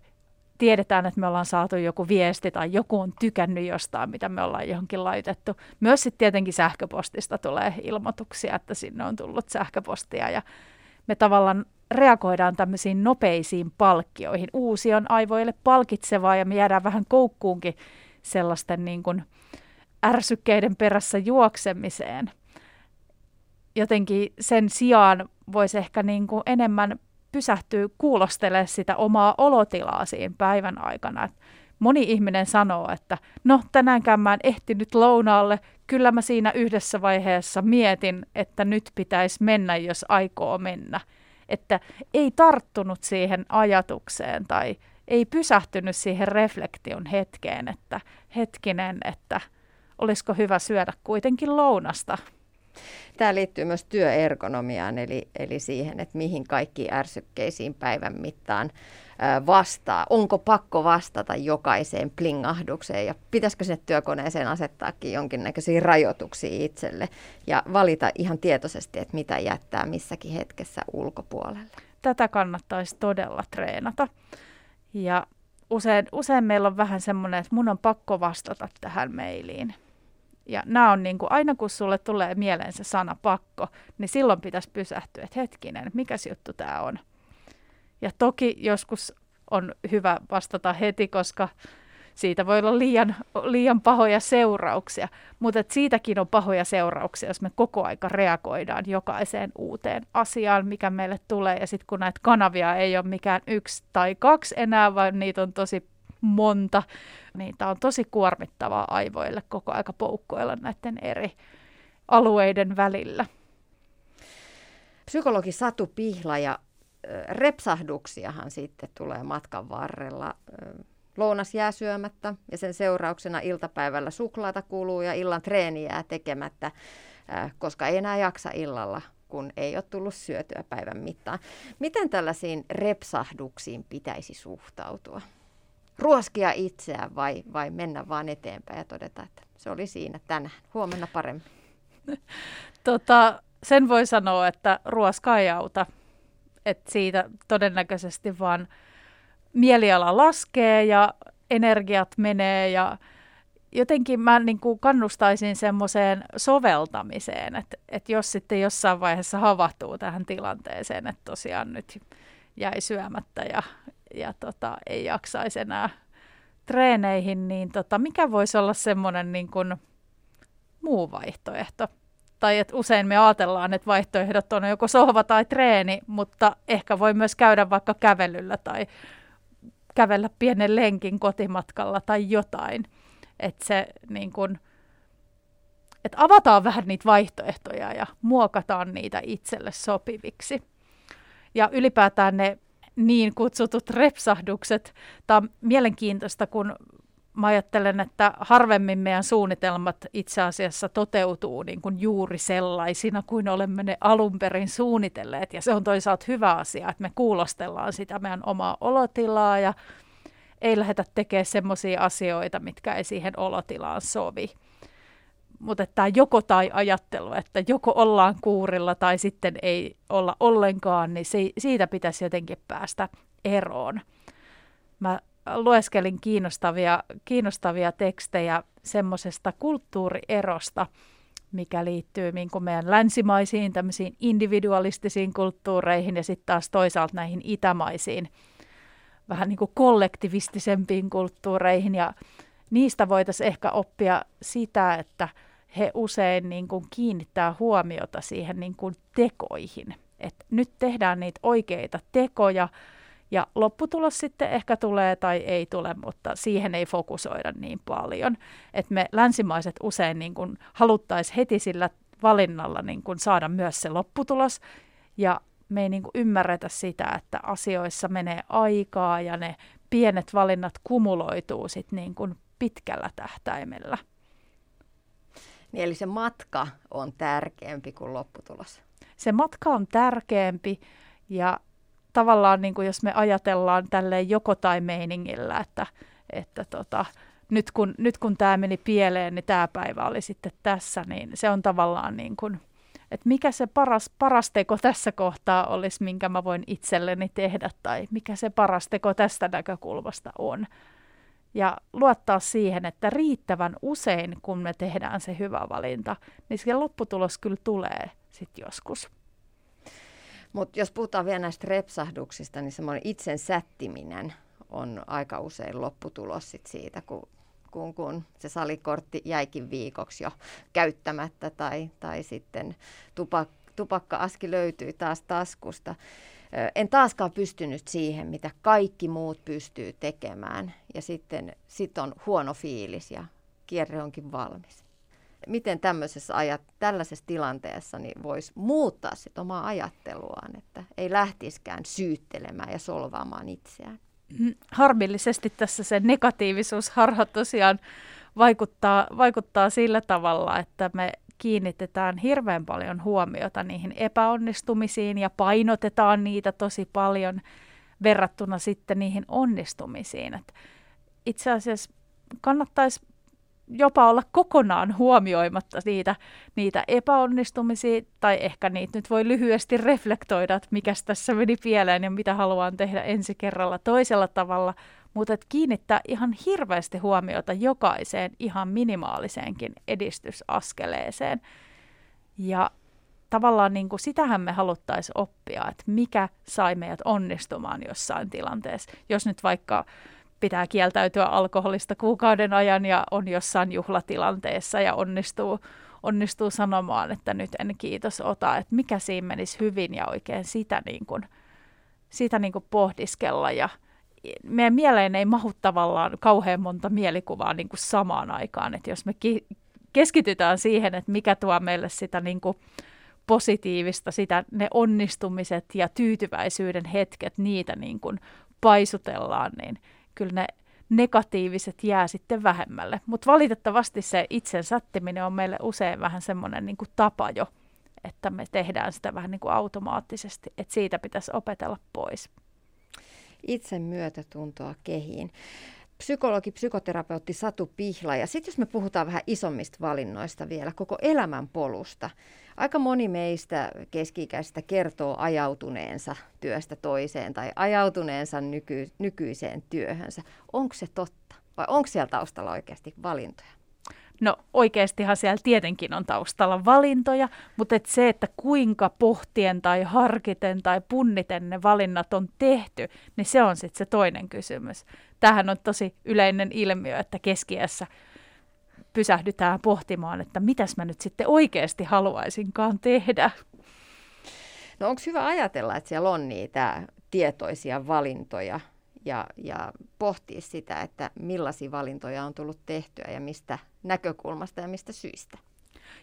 tiedetään, että me ollaan saatu joku viesti tai joku on tykännyt jostain, mitä me ollaan johonkin laitettu. Myös sitten tietenkin sähköpostista tulee ilmoituksia, että sinne on tullut sähköpostia ja me tavallaan reagoidaan tämmöisiin nopeisiin palkkioihin. Uusi on aivoille palkitsevaa ja me jäädään vähän koukkuunkin sellaisten niin kuin ärsykkeiden perässä juoksemiseen. Jotenkin sen sijaan voisi ehkä niin kuin enemmän pysähtyy kuulostelemaan sitä omaa olotilaa siinä päivän aikana. Et moni ihminen sanoo, että no tänäänkään mä en ehtinyt lounaalle, kyllä mä siinä yhdessä vaiheessa mietin, että nyt pitäisi mennä, jos aikoo mennä. Että ei tarttunut siihen ajatukseen tai ei pysähtynyt siihen reflektion hetkeen, että hetkinen, että olisiko hyvä syödä kuitenkin lounasta Tämä liittyy myös työergonomiaan, eli, eli siihen, että mihin kaikki ärsykkeisiin päivän mittaan vastaa. Onko pakko vastata jokaiseen plingahdukseen ja pitäisikö sinne työkoneeseen asettaakin jonkinnäköisiä rajoituksia itselle ja valita ihan tietoisesti, että mitä jättää missäkin hetkessä ulkopuolelle. Tätä kannattaisi todella treenata. Ja usein, usein meillä on vähän semmoinen, että mun on pakko vastata tähän mailiin. Ja nämä on niin kuin, aina kun sulle tulee mieleen se sana pakko, niin silloin pitäisi pysähtyä, että hetkinen, mikä juttu tämä on. Ja toki joskus on hyvä vastata heti, koska siitä voi olla liian, liian pahoja seurauksia, mutta siitäkin on pahoja seurauksia, jos me koko aika reagoidaan jokaiseen uuteen asiaan, mikä meille tulee. Ja sitten kun näitä kanavia ei ole mikään yksi tai kaksi enää, vaan niitä on tosi monta, niin tämä on tosi kuormittavaa aivoille koko aika poukkoilla näiden eri alueiden välillä. Psykologi Satu Pihla ja repsahduksiahan sitten tulee matkan varrella. Lounas jää syömättä ja sen seurauksena iltapäivällä suklaata kuluu ja illan treeni jää tekemättä, koska ei enää jaksa illalla, kun ei ole tullut syötyä päivän mittaan. Miten tällaisiin repsahduksiin pitäisi suhtautua? Ruoskia itseään vai, vai mennä vaan eteenpäin ja todeta, että se oli siinä tänään, huomenna paremmin? Tota, sen voi sanoa, että ruoska ei auta että siitä todennäköisesti vaan mieliala laskee ja energiat menee ja jotenkin mä niin kuin kannustaisin semmoiseen soveltamiseen, että, että jos sitten jossain vaiheessa havahtuu tähän tilanteeseen, että tosiaan nyt jäi syömättä ja, ja tota, ei jaksaisi enää treeneihin, niin tota, mikä voisi olla semmoinen niin kuin muu vaihtoehto? tai että usein me ajatellaan, että vaihtoehdot on joko sohva tai treeni, mutta ehkä voi myös käydä vaikka kävelyllä tai kävellä pienen lenkin kotimatkalla tai jotain. Että se niin kun, että avataan vähän niitä vaihtoehtoja ja muokataan niitä itselle sopiviksi. Ja ylipäätään ne niin kutsutut repsahdukset. Tämä on mielenkiintoista, kun mä ajattelen, että harvemmin meidän suunnitelmat itse asiassa toteutuu niin kuin juuri sellaisina kuin olemme ne alun perin suunnitelleet. Ja se on toisaalta hyvä asia, että me kuulostellaan sitä meidän omaa olotilaa ja ei lähdetä tekemään sellaisia asioita, mitkä ei siihen olotilaan sovi. Mutta tämä joko tai ajattelu, että joko ollaan kuurilla tai sitten ei olla ollenkaan, niin siitä pitäisi jotenkin päästä eroon. Mä lueskelin kiinnostavia, kiinnostavia tekstejä semmoisesta kulttuurierosta, mikä liittyy niin kuin meidän länsimaisiin tämmöisiin individualistisiin kulttuureihin ja sitten taas toisaalta näihin itämaisiin vähän niin kuin kollektivistisempiin kulttuureihin ja niistä voitaisiin ehkä oppia sitä, että he usein niin kuin kiinnittää huomiota siihen niin kuin tekoihin. Et nyt tehdään niitä oikeita tekoja, ja lopputulos sitten ehkä tulee tai ei tule, mutta siihen ei fokusoida niin paljon. Että me länsimaiset usein niin kuin haluttaisiin heti sillä valinnalla niin kuin saada myös se lopputulos. Ja me ei niin kuin ymmärretä sitä, että asioissa menee aikaa ja ne pienet valinnat kumuloituu sitten niin kuin pitkällä tähtäimellä. Niin eli se matka on tärkeämpi kuin lopputulos. Se matka on tärkeämpi ja tavallaan niin kuin jos me ajatellaan tälleen joko tai meiningillä, että, että tota, nyt kun, nyt kun tämä meni pieleen, niin tämä päivä oli sitten tässä, niin se on tavallaan niin kuin, että mikä se paras, paras teko tässä kohtaa olisi, minkä mä voin itselleni tehdä, tai mikä se paras teko tästä näkökulmasta on. Ja luottaa siihen, että riittävän usein, kun me tehdään se hyvä valinta, niin se lopputulos kyllä tulee sitten joskus. Mutta jos puhutaan vielä näistä repsahduksista, niin semmoinen itsen sättiminen on aika usein lopputulos sit siitä, kun, kun, kun se salikortti jäikin viikoksi jo käyttämättä tai, tai sitten tupak, tupakka-aski löytyy taas taskusta. En taaskaan pystynyt siihen, mitä kaikki muut pystyy tekemään ja sitten sit on huono fiilis ja kierre onkin valmis miten tämmöisessä ajat, tällaisessa tilanteessa niin voisi muuttaa sit omaa ajatteluaan, että ei lähtiskään syyttelemään ja solvaamaan itseään. Mm, harmillisesti tässä se negatiivisuusharha tosiaan vaikuttaa, vaikuttaa sillä tavalla, että me kiinnitetään hirveän paljon huomiota niihin epäonnistumisiin ja painotetaan niitä tosi paljon verrattuna sitten niihin onnistumisiin. Et itse asiassa kannattaisi jopa olla kokonaan huomioimatta niitä, niitä epäonnistumisia, tai ehkä niitä nyt voi lyhyesti reflektoida, että mikä tässä meni pieleen ja mitä haluan tehdä ensi kerralla toisella tavalla, mutta että kiinnittää ihan hirveästi huomiota jokaiseen ihan minimaaliseenkin edistysaskeleeseen. Ja tavallaan niin kuin sitähän me haluttaisiin oppia, että mikä sai meidät onnistumaan jossain tilanteessa. Jos nyt vaikka pitää kieltäytyä alkoholista kuukauden ajan ja on jossain juhlatilanteessa ja onnistuu, onnistuu sanomaan, että nyt en kiitos ota, että mikä siinä menisi hyvin ja oikein sitä, niin kuin, sitä niin kuin pohdiskella. Ja meidän mieleen ei mahu tavallaan kauhean monta mielikuvaa niin kuin samaan aikaan, että jos me ki- keskitytään siihen, että mikä tuo meille sitä niin kuin positiivista, sitä, ne onnistumiset ja tyytyväisyyden hetket, niitä niin kuin paisutellaan, niin kyllä ne negatiiviset jää sitten vähemmälle. Mutta valitettavasti se itsen sattiminen on meille usein vähän semmoinen niin kuin tapa jo, että me tehdään sitä vähän niin kuin automaattisesti, että siitä pitäisi opetella pois. Itse myötätuntoa kehiin. Psykologi, psykoterapeutti Satu Pihla. Ja sitten jos me puhutaan vähän isommista valinnoista vielä, koko elämän polusta. Aika moni meistä keski-ikäisistä kertoo ajautuneensa työstä toiseen tai ajautuneensa nyky- nykyiseen työhönsä. Onko se totta vai onko siellä taustalla oikeasti valintoja? No oikeastihan siellä tietenkin on taustalla valintoja, mutta et se, että kuinka pohtien tai harkiten tai punniten ne valinnat on tehty, niin se on sitten se toinen kysymys. Tähän on tosi yleinen ilmiö, että keskiässä pysähdytään pohtimaan, että mitäs mä nyt sitten oikeasti haluaisinkaan tehdä. No onko hyvä ajatella, että siellä on niitä tietoisia valintoja ja, ja pohtia sitä, että millaisia valintoja on tullut tehtyä ja mistä näkökulmasta ja mistä syistä?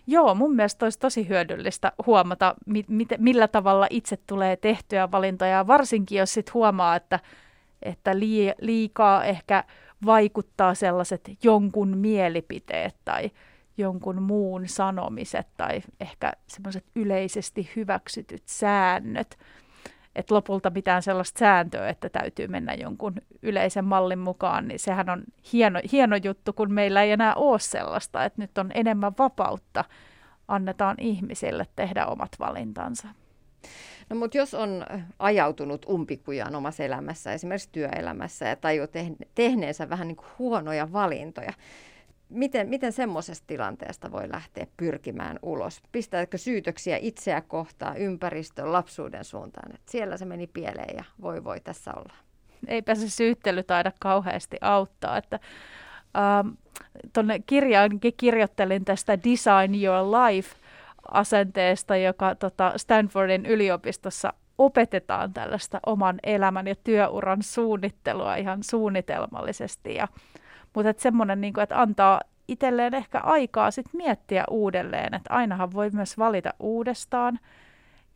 Joo, mun mielestä olisi tosi hyödyllistä huomata, mi- mit- millä tavalla itse tulee tehtyä valintoja, varsinkin jos sit huomaa, että, että liikaa ehkä vaikuttaa sellaiset jonkun mielipiteet tai jonkun muun sanomiset tai ehkä semmoiset yleisesti hyväksytyt säännöt. Että lopulta mitään sellaista sääntöä, että täytyy mennä jonkun yleisen mallin mukaan, niin sehän on hieno, hieno juttu, kun meillä ei enää ole sellaista, että nyt on enemmän vapautta, annetaan ihmisille tehdä omat valintansa. No mutta jos on ajautunut umpikujaan omassa elämässä, esimerkiksi työelämässä ja tajuu tehneensä vähän niin kuin huonoja valintoja, miten, miten semmoisesta tilanteesta voi lähteä pyrkimään ulos? Pistääkö syytöksiä itseä kohtaan, ympäristön, lapsuuden suuntaan, että siellä se meni pieleen ja voi voi tässä olla? Eipä se syyttely taida kauheasti auttaa, että ähm, tuonne kirjaankin kirjoittelin tästä Design Your Life asenteesta, joka tota Stanfordin yliopistossa opetetaan tällaista oman elämän ja työuran suunnittelua ihan suunnitelmallisesti. Ja, mutta että semmoinen, niin kuin, että antaa itselleen ehkä aikaa sit miettiä uudelleen, että ainahan voi myös valita uudestaan.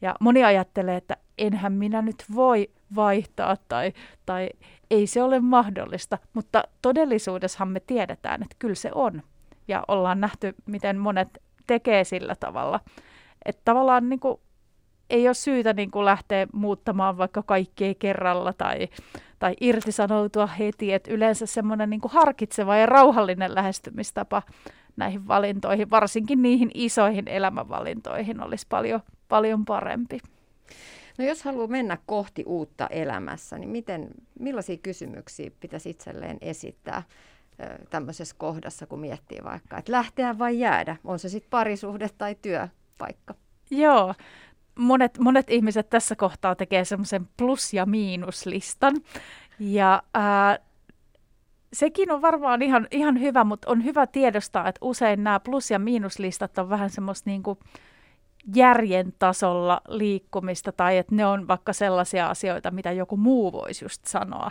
Ja moni ajattelee, että enhän minä nyt voi vaihtaa tai, tai ei se ole mahdollista, mutta todellisuudessahan me tiedetään, että kyllä se on. Ja ollaan nähty, miten monet tekee sillä tavalla. Että tavallaan niin kuin, ei ole syytä niin kuin lähteä muuttamaan vaikka kaikkea kerralla tai, tai irtisanoutua heti. Et yleensä semmoinen niin harkitseva ja rauhallinen lähestymistapa näihin valintoihin, varsinkin niihin isoihin elämänvalintoihin, olisi paljon, paljon parempi. No jos haluaa mennä kohti uutta elämässä, niin miten, millaisia kysymyksiä pitäisi itselleen esittää? tämmöisessä kohdassa, kun miettii vaikka, että lähteä vai jäädä, on se sitten parisuhde tai työpaikka. Joo, monet, monet ihmiset tässä kohtaa tekee semmoisen plus- ja miinuslistan. Ja ää, sekin on varmaan ihan, ihan hyvä, mutta on hyvä tiedostaa, että usein nämä plus- ja miinuslistat on vähän semmoista niin kuin järjen tasolla liikkumista tai että ne on vaikka sellaisia asioita, mitä joku muu voisi just sanoa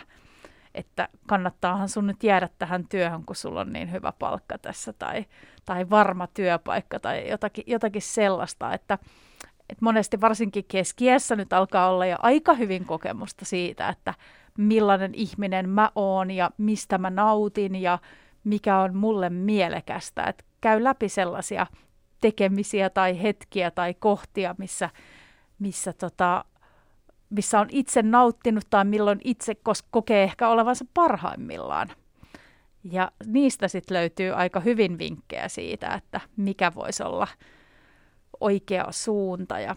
että kannattaahan sun nyt jäädä tähän työhön, kun sulla on niin hyvä palkka tässä tai, tai varma työpaikka tai jotakin, jotakin sellaista, että, että monesti varsinkin keskiässä nyt alkaa olla jo aika hyvin kokemusta siitä, että millainen ihminen mä oon ja mistä mä nautin ja mikä on mulle mielekästä. Että käy läpi sellaisia tekemisiä tai hetkiä tai kohtia, missä, missä, tota, missä on itse nauttinut tai milloin itse kokee ehkä olevansa parhaimmillaan. Ja niistä sitten löytyy aika hyvin vinkkejä siitä, että mikä voisi olla oikea suunta. Ja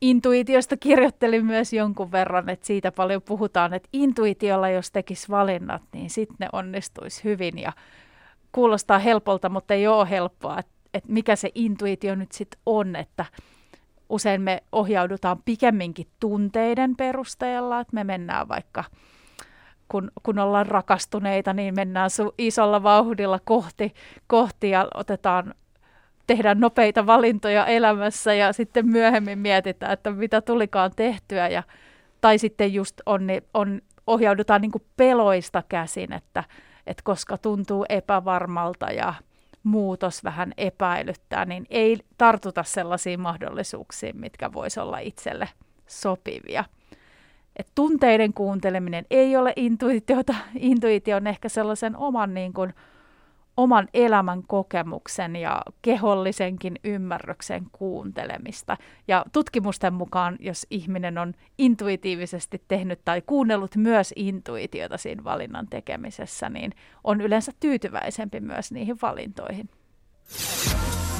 intuitiosta kirjoittelin myös jonkun verran, että siitä paljon puhutaan, että intuitiolla jos tekisi valinnat, niin sitten ne onnistuisi hyvin ja kuulostaa helpolta, mutta ei ole helppoa, että, että mikä se intuitio nyt sitten on, että usein me ohjaudutaan pikemminkin tunteiden perusteella, että me mennään vaikka kun, kun ollaan rakastuneita, niin mennään su- isolla vauhdilla kohti, kohti ja otetaan tehdään nopeita valintoja elämässä ja sitten myöhemmin mietitään, että mitä tulikaan tehtyä. Ja, tai sitten just on, on, ohjaudutaan niin peloista käsin, että, että koska tuntuu epävarmalta ja muutos vähän epäilyttää, niin ei tartuta sellaisiin mahdollisuuksiin, mitkä voisi olla itselle sopivia. Et tunteiden kuunteleminen ei ole intuitiota. Intuitio on ehkä sellaisen oman niin kuin, oman elämän kokemuksen ja kehollisenkin ymmärryksen kuuntelemista. Ja tutkimusten mukaan, jos ihminen on intuitiivisesti tehnyt tai kuunnellut myös intuitiota siinä valinnan tekemisessä, niin on yleensä tyytyväisempi myös niihin valintoihin.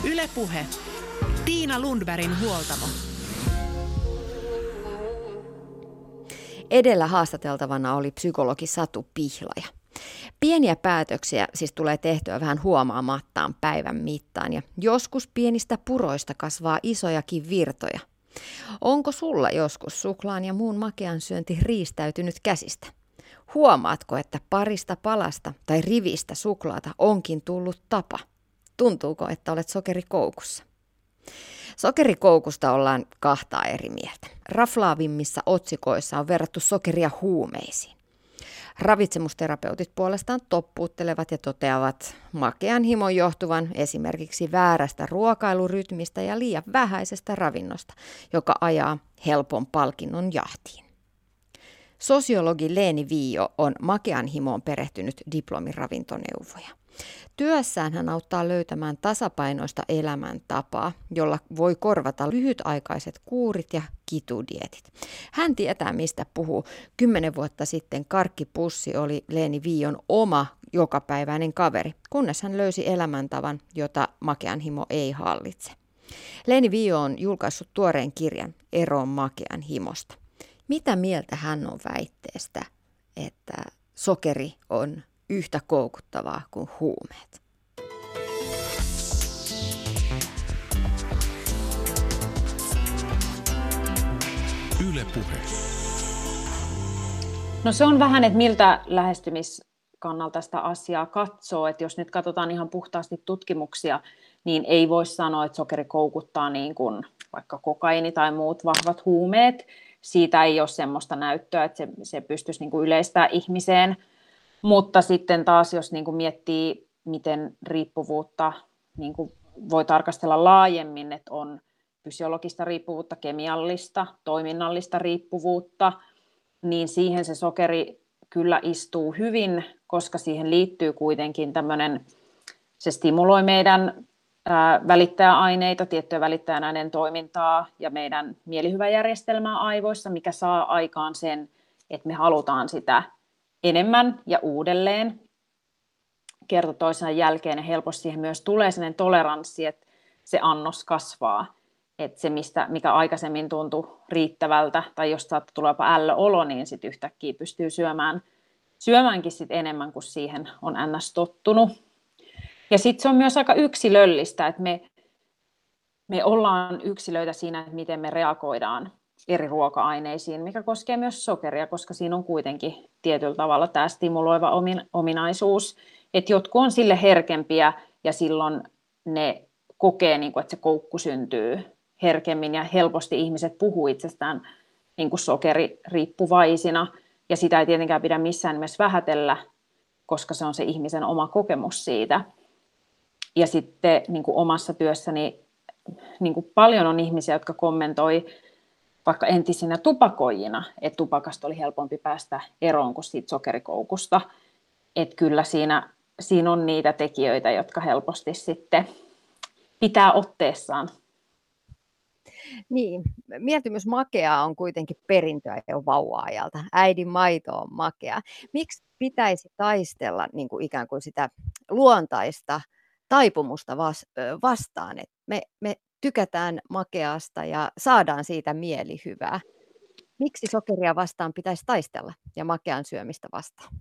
Ylepuhe. Tiina Lundbergin huoltamo. Edellä haastateltavana oli psykologi Satu Pihlaja. Pieniä päätöksiä siis tulee tehtyä vähän huomaamattaan päivän mittaan ja joskus pienistä puroista kasvaa isojakin virtoja. Onko sulla joskus suklaan ja muun makean syönti riistäytynyt käsistä? Huomaatko, että parista palasta tai rivistä suklaata onkin tullut tapa? Tuntuuko, että olet sokerikoukussa? Sokerikoukusta ollaan kahtaa eri mieltä. Raflaavimmissa otsikoissa on verrattu sokeria huumeisiin. Ravitsemusterapeutit puolestaan toppuuttelevat ja toteavat makean himon johtuvan esimerkiksi väärästä ruokailurytmistä ja liian vähäisestä ravinnosta, joka ajaa helpon palkinnon jahtiin. Sosiologi Leeni Viio on makean himoon perehtynyt diplomiravintoneuvoja. Työssään hän auttaa löytämään tasapainoista elämäntapaa, jolla voi korvata lyhytaikaiset kuurit ja kitudietit. Hän tietää, mistä puhuu. Kymmenen vuotta sitten karkkipussi oli Leeni Viion oma jokapäiväinen kaveri, kunnes hän löysi elämäntavan, jota makean himo ei hallitse. Leeni Viio on julkaissut tuoreen kirjan Eroon makean himosta. Mitä mieltä hän on väitteestä, että sokeri on yhtä koukuttavaa kuin huumeet. Yle puhe. No se on vähän, että miltä lähestymiskannalta sitä asiaa katsoo. Että jos nyt katsotaan ihan puhtaasti tutkimuksia, niin ei voi sanoa, että sokeri koukuttaa niin kuin vaikka kokaini tai muut vahvat huumeet. Siitä ei ole semmoista näyttöä, että se, se pystyisi niin kuin yleistää ihmiseen – mutta sitten taas, jos niin kuin miettii, miten riippuvuutta niin kuin voi tarkastella laajemmin, että on fysiologista riippuvuutta, kemiallista, toiminnallista riippuvuutta, niin siihen se sokeri kyllä istuu hyvin, koska siihen liittyy kuitenkin tämmöinen, se stimuloi meidän välittäjäaineita, tiettyjä välittäjänäiden toimintaa ja meidän mielihyväjärjestelmää aivoissa, mikä saa aikaan sen, että me halutaan sitä enemmän ja uudelleen kerta toisensa jälkeen ja helposti siihen myös tulee sellainen toleranssi, että se annos kasvaa. Että se, mistä, mikä aikaisemmin tuntui riittävältä tai jos saattaa tulla jopa ällöolo, niin sitten yhtäkkiä pystyy syömään, syömäänkin sit enemmän kuin siihen on ns. tottunut. Ja sitten se on myös aika yksilöllistä, että me, me ollaan yksilöitä siinä, että miten me reagoidaan eri ruoka-aineisiin, mikä koskee myös sokeria, koska siinä on kuitenkin tietyllä tavalla tämä stimuloiva ominaisuus, että jotkut on sille herkempiä ja silloin ne kokee, niin kuin, että se koukku syntyy herkemmin ja helposti ihmiset puhuu itsestään niin kuin sokeririippuvaisina ja sitä ei tietenkään pidä missään nimessä vähätellä, koska se on se ihmisen oma kokemus siitä. Ja sitten niin kuin omassa työssäni niin kuin paljon on ihmisiä, jotka kommentoi vaikka entisinä tupakoijina, että tupakasta oli helpompi päästä eroon kuin siitä sokerikoukusta. Että kyllä siinä, siinä on niitä tekijöitä, jotka helposti sitten pitää otteessaan. Niin, mieltymys makeaa on kuitenkin perintöä jo vauva-ajalta. Äidin maito on makea. Miksi pitäisi taistella niin kuin ikään kuin sitä luontaista taipumusta vastaan, että me, me tykätään makeasta ja saadaan siitä mielihyvää. Miksi sokeria vastaan pitäisi taistella ja makean syömistä vastaan?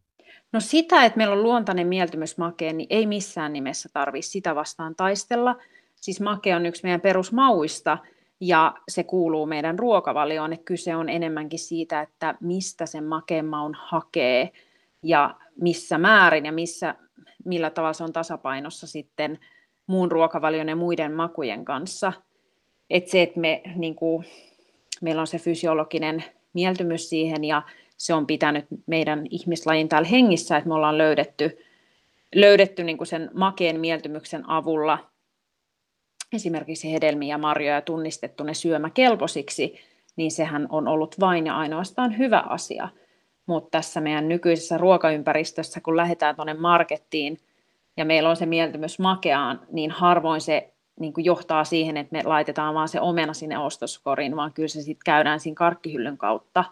No sitä, että meillä on luontainen mieltymys makeen, niin ei missään nimessä tarvitse sitä vastaan taistella. Siis make on yksi meidän perusmauista ja se kuuluu meidän ruokavalioon. Että kyse on enemmänkin siitä, että mistä sen makeen maun hakee ja missä määrin ja missä, millä tavalla se on tasapainossa sitten muun ruokavalion ja muiden makujen kanssa. Että se, että me, niin kuin, meillä on se fysiologinen mieltymys siihen ja se on pitänyt meidän ihmislajin täällä hengissä, että me ollaan löydetty, löydetty niin kuin sen makeen mieltymyksen avulla esimerkiksi hedelmiä ja marjoja tunnistettu ne syömäkelpoisiksi, niin sehän on ollut vain ja ainoastaan hyvä asia. Mutta tässä meidän nykyisessä ruokaympäristössä, kun lähdetään tuonne markettiin ja meillä on se mieltymys makeaan, niin harvoin se niin kuin johtaa siihen, että me laitetaan vaan se omena sinne ostoskoriin, vaan kyllä se sitten käydään siinä karkkihyllyn kautta.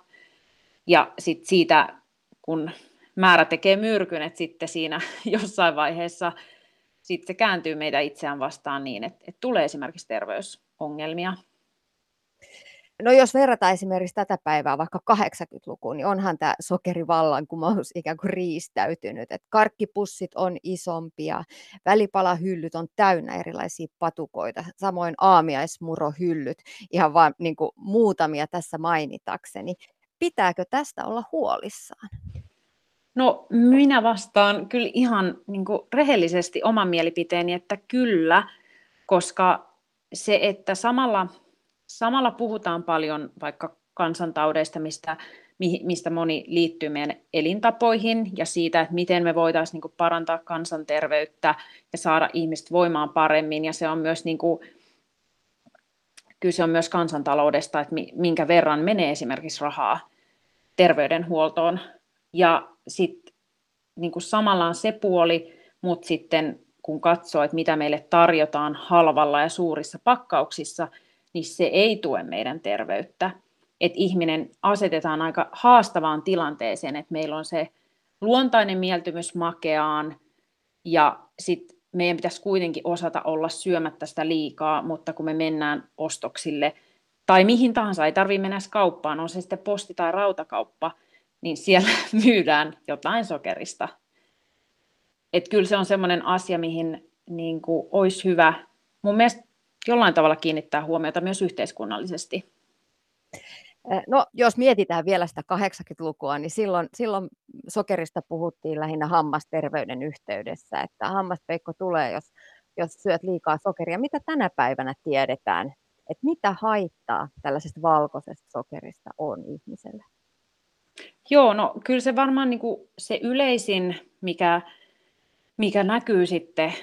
Ja sitten siitä, kun määrä tekee myrkyn, että sitten siinä jossain vaiheessa sitten se kääntyy meidän itseään vastaan niin, että, että tulee esimerkiksi terveysongelmia. No jos verrataan esimerkiksi tätä päivää vaikka 80-lukuun, niin onhan tämä sokerivallankumous ikään kuin riistäytynyt. Et karkkipussit on isompia, välipalahyllyt on täynnä erilaisia patukoita, samoin aamiaismurohyllyt, ihan vain niin muutamia tässä mainitakseni. Pitääkö tästä olla huolissaan? No minä vastaan kyllä ihan niin kuin rehellisesti oman mielipiteeni, että kyllä, koska se, että samalla Samalla puhutaan paljon vaikka kansantaudeista, mistä, mistä moni liittyy meidän elintapoihin ja siitä, että miten me voitaisiin niin parantaa kansanterveyttä ja saada ihmiset voimaan paremmin. Ja se on myös, niin kuin, kyse on myös kansantaloudesta, että minkä verran menee esimerkiksi rahaa terveydenhuoltoon. Ja sitten niin samalla on se puoli, mutta sitten kun katsoo, että mitä meille tarjotaan halvalla ja suurissa pakkauksissa – niin se ei tue meidän terveyttä. Että ihminen asetetaan aika haastavaan tilanteeseen, että meillä on se luontainen mieltymys makeaan ja sitten meidän pitäisi kuitenkin osata olla syömättä sitä liikaa, mutta kun me mennään ostoksille tai mihin tahansa, ei tarvitse mennä kauppaan, on se sitten posti- tai rautakauppa, niin siellä myydään jotain sokerista. Että kyllä se on semmoinen asia, mihin niin kuin, olisi hyvä mun mielestä jollain tavalla kiinnittää huomiota myös yhteiskunnallisesti. No, jos mietitään vielä sitä 80-lukua, niin silloin, silloin sokerista puhuttiin lähinnä hammasterveyden yhteydessä, että hammaspeikko tulee, jos, jos syöt liikaa sokeria. Mitä tänä päivänä tiedetään, että mitä haittaa tällaisesta valkoisesta sokerista on ihmiselle? Joo, no kyllä se varmaan niin kuin se yleisin, mikä, mikä näkyy sitten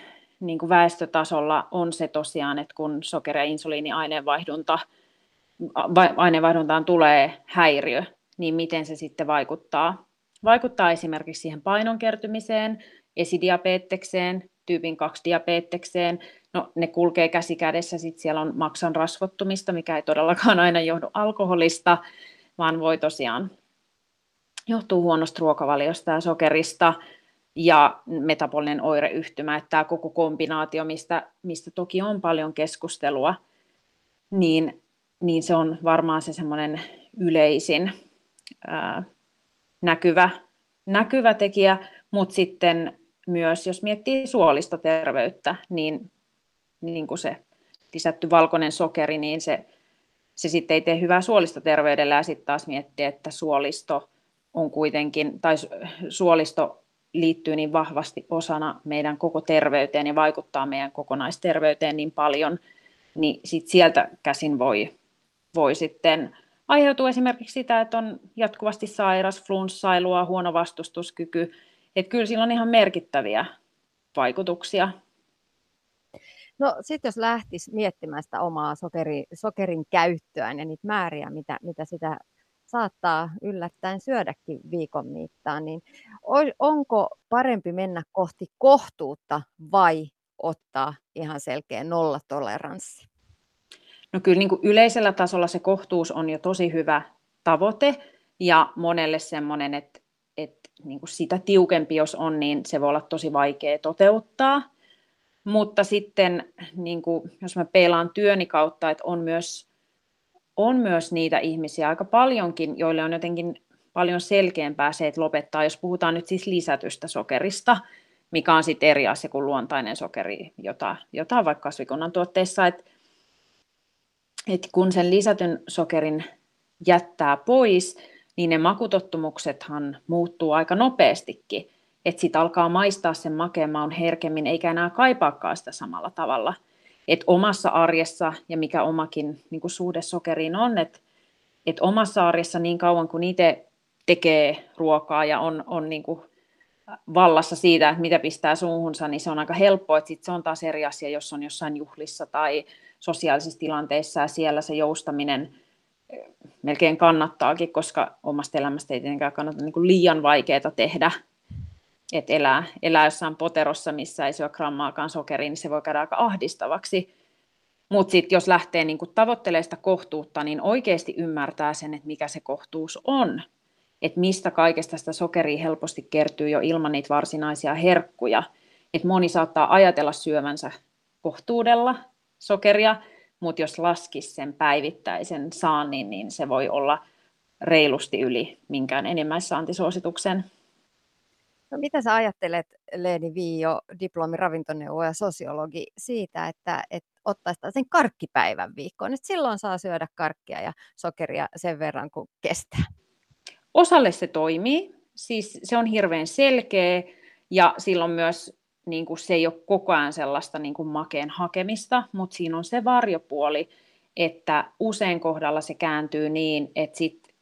niin kuin väestötasolla on se tosiaan, että kun sokeri- ja insuliiniaineenvaihdunta, aineenvaihduntaan tulee häiriö, niin miten se sitten vaikuttaa. Vaikuttaa esimerkiksi siihen painon kertymiseen, esidiabetekseen, tyypin 2 diabetekseen. No, ne kulkee käsi kädessä, sitten siellä on maksan rasvottumista, mikä ei todellakaan aina johdu alkoholista, vaan voi tosiaan johtuu huonosta ruokavaliosta ja sokerista ja metabolinen oireyhtymä, että tämä koko kombinaatio, mistä, mistä toki on paljon keskustelua, niin, niin se on varmaan se semmoinen yleisin ää, näkyvä, näkyvä tekijä, mutta sitten myös jos miettii suolistoterveyttä, niin, niin kuin se lisätty valkoinen sokeri, niin se, se sitten ei tee hyvää suolistoterveydellä ja sitten taas miettii, että suolisto on kuitenkin, tai suolisto liittyy niin vahvasti osana meidän koko terveyteen ja vaikuttaa meidän kokonaisterveyteen niin paljon, niin sit sieltä käsin voi, voi sitten aiheutua esimerkiksi sitä, että on jatkuvasti sairas, flunssailua, huono vastustuskyky, että kyllä sillä on ihan merkittäviä vaikutuksia. No sitten jos lähtisi miettimään sitä omaa sokeri, sokerin käyttöään ja niitä määriä, mitä, mitä sitä saattaa yllättäen syödäkin viikon mittaan, niin onko parempi mennä kohti kohtuutta vai ottaa ihan selkeä nollatoleranssi? No kyllä niin kuin yleisellä tasolla se kohtuus on jo tosi hyvä tavoite ja monelle semmoinen, että, että niin kuin sitä tiukempi jos on, niin se voi olla tosi vaikea toteuttaa. Mutta sitten niin kuin, jos mä peilaan työni kautta, että on myös, on myös niitä ihmisiä aika paljonkin, joille on jotenkin paljon selkeämpää se, että lopettaa, jos puhutaan nyt siis lisätystä sokerista, mikä on sitten eri asia kuin luontainen sokeri, jota, jota on vaikka kasvikunnan tuotteissa, että, että kun sen lisätyn sokerin jättää pois, niin ne makutottumuksethan muuttuu aika nopeastikin, että sitten alkaa maistaa sen makeen maun herkemmin, eikä enää kaipaakaan sitä samalla tavalla. Et omassa arjessa, ja mikä omakin niin suhde sokeriin on, että et omassa arjessa niin kauan kuin itse tekee ruokaa ja on, on niin kuin vallassa siitä, että mitä pistää suuhunsa, niin se on aika helppoa, että sit se on taas eri asia, jos on jossain juhlissa tai sosiaalisissa tilanteissa ja siellä se joustaminen eh, melkein kannattaakin, koska omasta elämästä ei tietenkään kannata niin kuin liian vaikeaa tehdä, että elää, elää jossain poterossa, missä ei syö grammaakaan sokeria, niin se voi käydä aika ahdistavaksi. Mutta sitten jos lähtee niin tavoittelemaan sitä kohtuutta, niin oikeasti ymmärtää sen, että mikä se kohtuus on että mistä kaikesta sitä sokeria helposti kertyy jo ilman niitä varsinaisia herkkuja. Että moni saattaa ajatella syömänsä kohtuudella sokeria, mutta jos laskisi sen päivittäisen saannin, niin se voi olla reilusti yli minkään enimmäissaantisuosituksen. No, mitä sä ajattelet, Leeni Viio, diplomi ravintoneuvoja ja sosiologi, siitä, että, että ottaisi sen karkkipäivän viikkoon, että silloin saa syödä karkkia ja sokeria sen verran, kuin kestää? Osalle se toimii, siis se on hirveän selkeä ja silloin myös niin kuin se ei ole koko ajan sellaista niin kuin makeen hakemista, mutta siinä on se varjopuoli, että usein kohdalla se kääntyy niin, että sit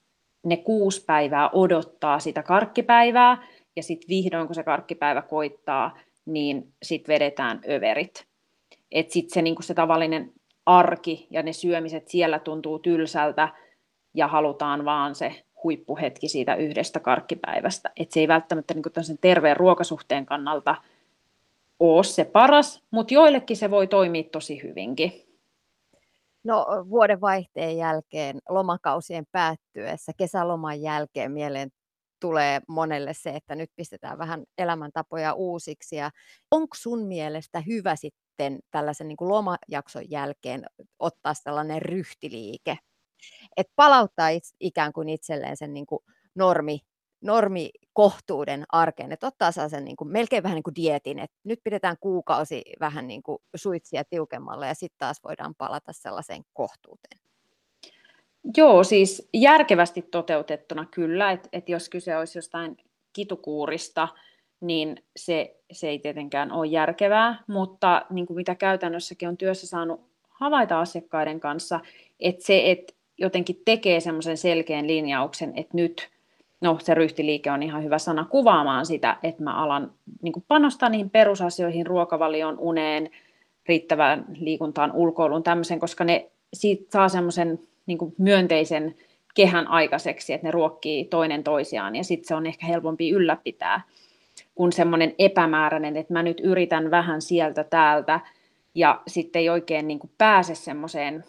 ne kuusi päivää odottaa sitä karkkipäivää ja sitten vihdoin kun se karkkipäivä koittaa, niin sitten vedetään överit. Että sitten se, niinku se tavallinen arki ja ne syömiset siellä tuntuu tylsältä ja halutaan vaan se huippuhetki siitä yhdestä karkkipäivästä. Et se ei välttämättä niin terveen ruokasuhteen kannalta ole se paras, mutta joillekin se voi toimia tosi hyvinkin. No vuoden vaihteen jälkeen, lomakausien päättyessä, kesäloman jälkeen mieleen tulee monelle se, että nyt pistetään vähän elämäntapoja uusiksi. Ja onko sun mielestä hyvä sitten tällaisen niin kuin lomajakson jälkeen ottaa sellainen ryhtiliike että palauttaa itse, ikään kuin itselleen sen niin kuin normi, normi kohtuuden arkeen, että ottaa sen niin kuin, melkein vähän niin kuin dietin, että nyt pidetään kuukausi vähän niin kuin suitsia tiukemmalle ja sitten taas voidaan palata sellaiseen kohtuuteen. Joo, siis järkevästi toteutettuna kyllä, että et jos kyse olisi jostain kitukuurista, niin se, se ei tietenkään ole järkevää, mutta niin kuin mitä käytännössäkin on työssä saanut havaita asiakkaiden kanssa, että se, että jotenkin tekee semmoisen selkeän linjauksen, että nyt, no se ryhtiliike on ihan hyvä sana kuvaamaan sitä, että mä alan niin panostaa niihin perusasioihin, ruokavalioon, uneen, riittävään liikuntaan, ulkoiluun, tämmöisen, koska ne siitä saa semmoisen niin kuin myönteisen kehän aikaiseksi, että ne ruokkii toinen toisiaan, ja sitten se on ehkä helpompi ylläpitää kuin semmoinen epämääräinen, että mä nyt yritän vähän sieltä täältä, ja sitten ei oikein niin kuin pääse semmoiseen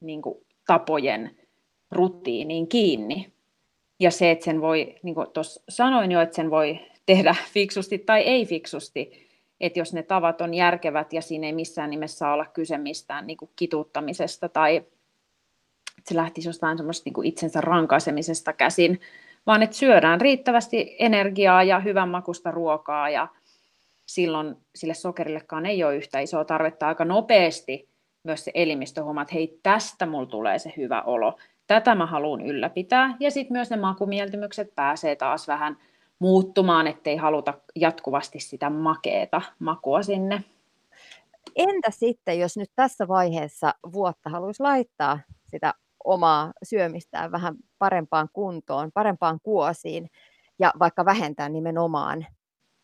niin kuin tapojen rutiiniin kiinni. Ja se, että sen voi, niin kuin tuossa sanoin jo, että sen voi tehdä fiksusti tai ei fiksusti, että jos ne tavat on järkevät ja siinä ei missään nimessä saa olla kyse mistään niin kuin kituuttamisesta tai se lähtisi jostain semmoista niin itsensä rankaisemisesta käsin, vaan että syödään riittävästi energiaa ja hyvän makusta ruokaa ja silloin sille sokerillekaan ei ole yhtä isoa tarvetta aika nopeasti myös se elimistö huomaa, että hei, tästä mulla tulee se hyvä olo. Tätä mä haluan ylläpitää. Ja sitten myös ne makumieltymykset pääsee taas vähän muuttumaan, ettei haluta jatkuvasti sitä makeeta makua sinne. Entä sitten, jos nyt tässä vaiheessa vuotta haluaisi laittaa sitä omaa syömistään vähän parempaan kuntoon, parempaan kuosiin ja vaikka vähentää nimenomaan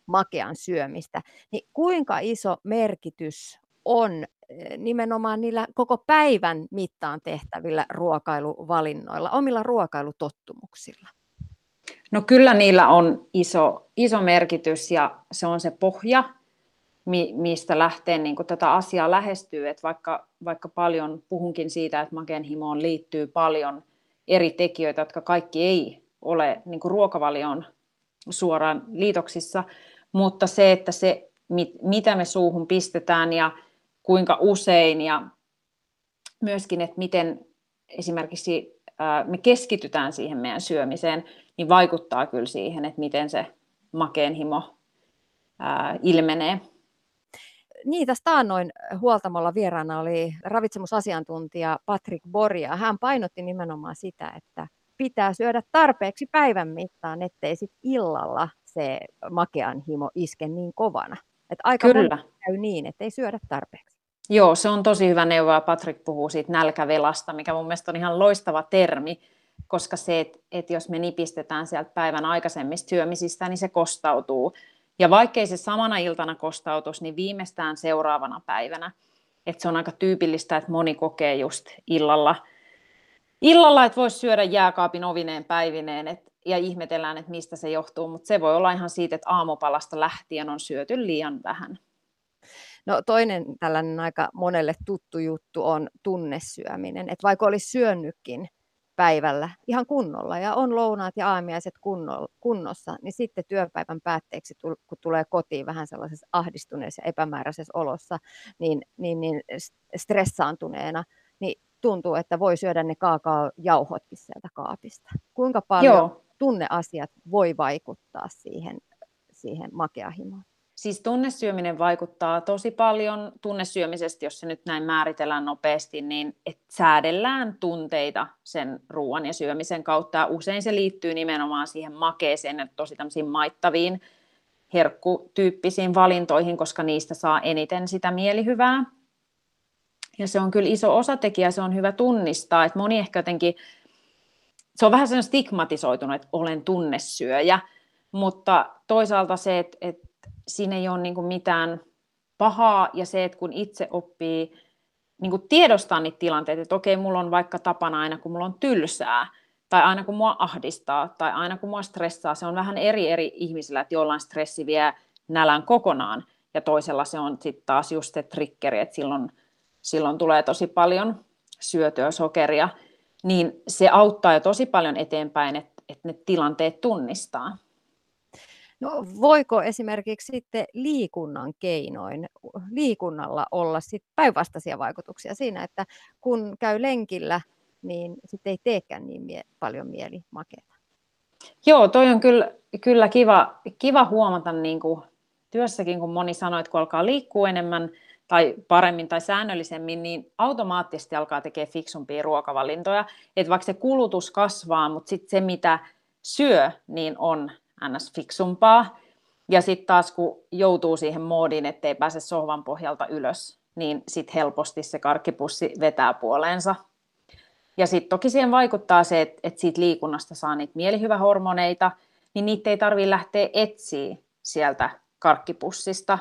makean syömistä, niin kuinka iso merkitys on eh, nimenomaan niillä koko päivän mittaan tehtävillä ruokailuvalinnoilla, omilla ruokailutottumuksilla? No kyllä niillä on iso, iso merkitys ja se on se pohja. Mi, mistä lähtee niin kuin tätä asiaa lähestyy. Että vaikka, vaikka paljon puhunkin siitä, että makenhimoon liittyy paljon eri tekijöitä, jotka kaikki ei ole niin kuin ruokavalioon suoraan liitoksissa, mutta se, että se, mit, mitä me suuhun pistetään ja kuinka usein ja myöskin, että miten esimerkiksi me keskitytään siihen meidän syömiseen, niin vaikuttaa kyllä siihen, että miten se makeenhimo ilmenee. Niin, tästä taannoin huoltamolla vieraana oli ravitsemusasiantuntija Patrick Borja. Hän painotti nimenomaan sitä, että pitää syödä tarpeeksi päivän mittaan, ettei sit illalla se makean himo iske niin kovana. Et aika Kyllä. käy niin, ettei syödä tarpeeksi. Joo, se on tosi hyvä neuvo ja Patrick puhuu siitä nälkävelasta, mikä mun mielestä on ihan loistava termi, koska se, että et jos me nipistetään sieltä päivän aikaisemmista syömisistä, niin se kostautuu. Ja vaikkei se samana iltana kostautus, niin viimeistään seuraavana päivänä. Että se on aika tyypillistä, että moni kokee just illalla, illalla että voisi syödä jääkaapin ovineen päivineen et, ja ihmetellään, että mistä se johtuu. Mutta se voi olla ihan siitä, että aamupalasta lähtien on syöty liian vähän. No toinen tällainen aika monelle tuttu juttu on tunnesyöminen. Että vaikka olisi syönytkin päivällä ihan kunnolla ja on lounaat ja aamiaiset kunnossa, niin sitten työpäivän päätteeksi, kun tulee kotiin vähän sellaisessa ahdistuneessa ja epämääräisessä olossa, niin, niin, niin stressaantuneena, niin tuntuu, että voi syödä ne kaakaojauhotkin sieltä kaapista. Kuinka paljon Joo. tunneasiat voi vaikuttaa siihen, siihen makeahimoon? Siis tunnesyöminen vaikuttaa tosi paljon. Tunnesyömisestä, jos se nyt näin määritellään nopeasti, niin että säädellään tunteita sen ruoan ja syömisen kautta. Ja usein se liittyy nimenomaan siihen makeeseen ja tosi tämmöisiin maittaviin herkkutyyppisiin valintoihin, koska niistä saa eniten sitä mielihyvää. Ja se on kyllä iso osatekijä, se on hyvä tunnistaa, että moni ehkä jotenkin, se on vähän sellainen stigmatisoitunut, että olen tunnesyöjä, mutta toisaalta se, että, että siinä ei ole niin kuin mitään pahaa ja se, että kun itse oppii niin kuin tiedostaa niitä tilanteita, että okei, mulla on vaikka tapana aina, kun mulla on tylsää, tai aina kun mua ahdistaa, tai aina kun mua stressaa, se on vähän eri eri ihmisillä, että jollain stressi vie nälän kokonaan, ja toisella se on sitten taas just se triggeri, että silloin, silloin tulee tosi paljon syötyä sokeria, niin se auttaa jo tosi paljon eteenpäin, että, että ne tilanteet tunnistaa. No voiko esimerkiksi sitten liikunnan keinoin, liikunnalla olla sitten päinvastaisia vaikutuksia siinä, että kun käy lenkillä, niin sitten ei teekään niin mie- paljon mieli makeata? Joo, toi on kyllä, kyllä kiva, kiva huomata niin kuin työssäkin, kun moni sanoo, että kun alkaa liikkua enemmän tai paremmin tai säännöllisemmin, niin automaattisesti alkaa tekemään fiksumpia ruokavalintoja. Että vaikka se kulutus kasvaa, mutta sitten se, mitä syö, niin on ns. fiksumpaa. Ja sitten taas kun joutuu siihen moodiin, ettei pääse sohvan pohjalta ylös, niin sitten helposti se karkkipussi vetää puoleensa. Ja sitten toki siihen vaikuttaa se, että, että siitä liikunnasta saa niitä mielihyvähormoneita, niin niitä ei tarvitse lähteä etsiä sieltä karkkipussista.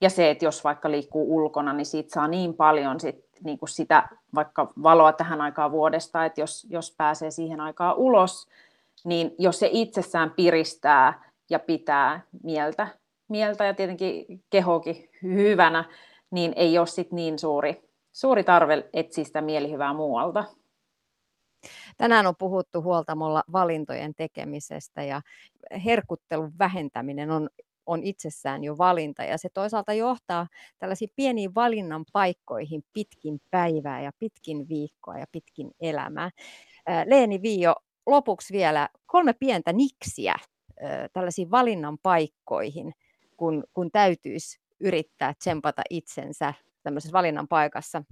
Ja se, että jos vaikka liikkuu ulkona, niin siitä saa niin paljon sit, niin kuin sitä vaikka valoa tähän aikaan vuodesta, että jos, jos pääsee siihen aikaan ulos, niin jos se itsessään piristää ja pitää mieltä, mieltä ja tietenkin kehokin hyvänä, niin ei ole sit niin suuri, suuri tarve etsiä sitä mielihyvää muualta. Tänään on puhuttu huoltamolla valintojen tekemisestä ja herkuttelun vähentäminen on, on itsessään jo valinta ja se toisaalta johtaa tällaisiin pieniin valinnan paikkoihin pitkin päivää ja pitkin viikkoa ja pitkin elämää. Leeni Viio, lopuksi vielä kolme pientä niksiä tällaisiin valinnan paikkoihin, kun, kun täytyisi yrittää tsempata itsensä tämmöisessä valinnan paikassa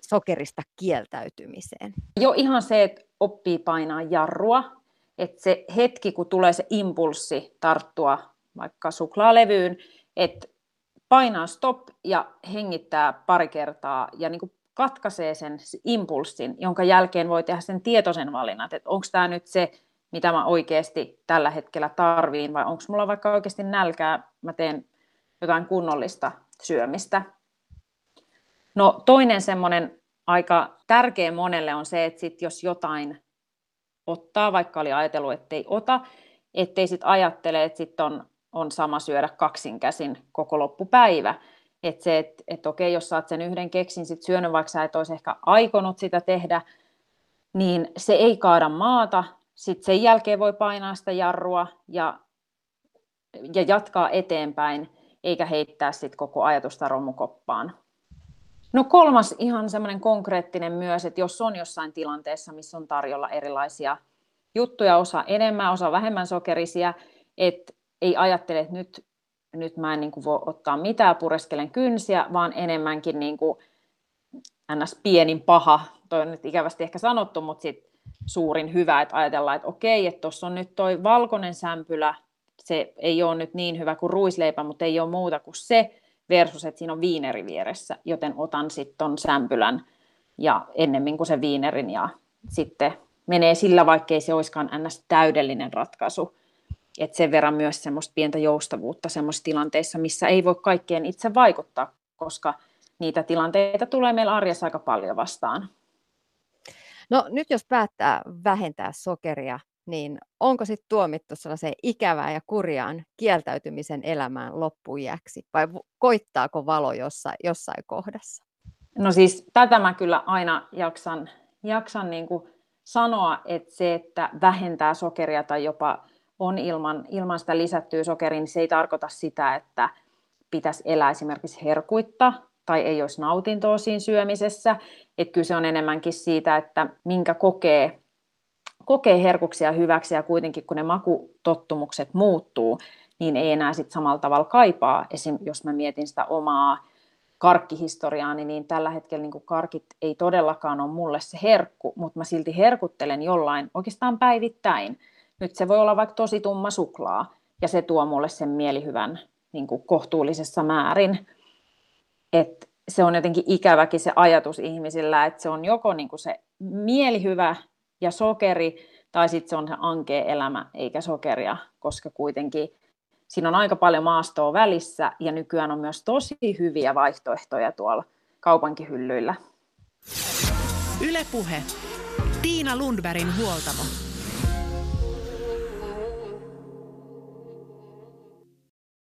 sokerista kieltäytymiseen? Jo ihan se, että oppii painaa jarrua, että se hetki, kun tulee se impulssi tarttua vaikka suklaalevyyn, että painaa stop ja hengittää pari kertaa ja niin kuin katkaisee sen impulssin, jonka jälkeen voi tehdä sen tietoisen valinnan, että onko tämä nyt se, mitä mä oikeasti tällä hetkellä tarviin, vai onko mulla vaikka oikeasti nälkää, mä teen jotain kunnollista syömistä. No toinen semmoinen aika tärkeä monelle on se, että sit jos jotain ottaa, vaikka oli ajatellut, ettei ota, ettei sitten ajattele, että sitten on, on sama syödä kaksin käsin koko loppupäivä, Että se, että et okei, jos saat sen yhden keksin sit syönyt, vaikka sä et olisi ehkä aikonut sitä tehdä, niin se ei kaada maata. Sitten sen jälkeen voi painaa sitä jarrua ja, ja jatkaa eteenpäin, eikä heittää sit koko ajatusta romukoppaan. No kolmas ihan semmoinen konkreettinen myös, että jos on jossain tilanteessa, missä on tarjolla erilaisia juttuja, osa enemmän, osa vähemmän sokerisia, että ei ajattele, että nyt, nyt mä en niin kuin voi ottaa mitään, pureskelen kynsiä, vaan enemmänkin niin kuin ns. pienin paha, toi on nyt ikävästi ehkä sanottu, mutta sit suurin hyvä, että ajatellaan, että okei, että tuossa on nyt toi valkoinen sämpylä, se ei ole nyt niin hyvä kuin ruisleipä, mutta ei ole muuta kuin se, versus että siinä on viineri vieressä, joten otan sitten ton sämpylän ja ennemmin kuin se viinerin ja sitten menee sillä, vaikkei se olisikaan ns. täydellinen ratkaisu. Et sen verran myös semmoista pientä joustavuutta semmoisissa tilanteissa, missä ei voi kaikkeen itse vaikuttaa, koska niitä tilanteita tulee meillä arjessa aika paljon vastaan. No nyt jos päättää vähentää sokeria, niin onko sitten tuomittu sellaiseen ikävään ja kurjaan kieltäytymisen elämään loppujäksi, vai koittaako valo jossain, jossain kohdassa? No siis tätä mä kyllä aina jaksan, jaksan niin kuin sanoa, että se, että vähentää sokeria tai jopa on ilman, ilman sitä lisättyä sokeria, niin se ei tarkoita sitä, että pitäisi elää esimerkiksi herkuitta tai ei olisi nautintoa siinä syömisessä. Että kyllä se on enemmänkin siitä, että minkä kokee, kokee herkuksia hyväksi ja kuitenkin kun ne makutottumukset muuttuu, niin ei enää sit samalla tavalla kaipaa. Esim. jos mä mietin sitä omaa karkkihistoriaani, niin tällä hetkellä niin karkit ei todellakaan ole mulle se herkku, mutta mä silti herkuttelen jollain oikeastaan päivittäin. Nyt se voi olla vaikka tosi tumma suklaa, ja se tuo mulle sen mielihyvän niin kuin kohtuullisessa määrin. Et se on jotenkin ikäväkin se ajatus ihmisillä, että se on joko niin kuin se mielihyvä ja sokeri, tai sitten se on se ankea elämä eikä sokeria, koska kuitenkin siinä on aika paljon maastoa välissä ja nykyään on myös tosi hyviä vaihtoehtoja tuolla kaupankihyllyillä. Ylepuhe. Tiina Lundbergin huoltamo.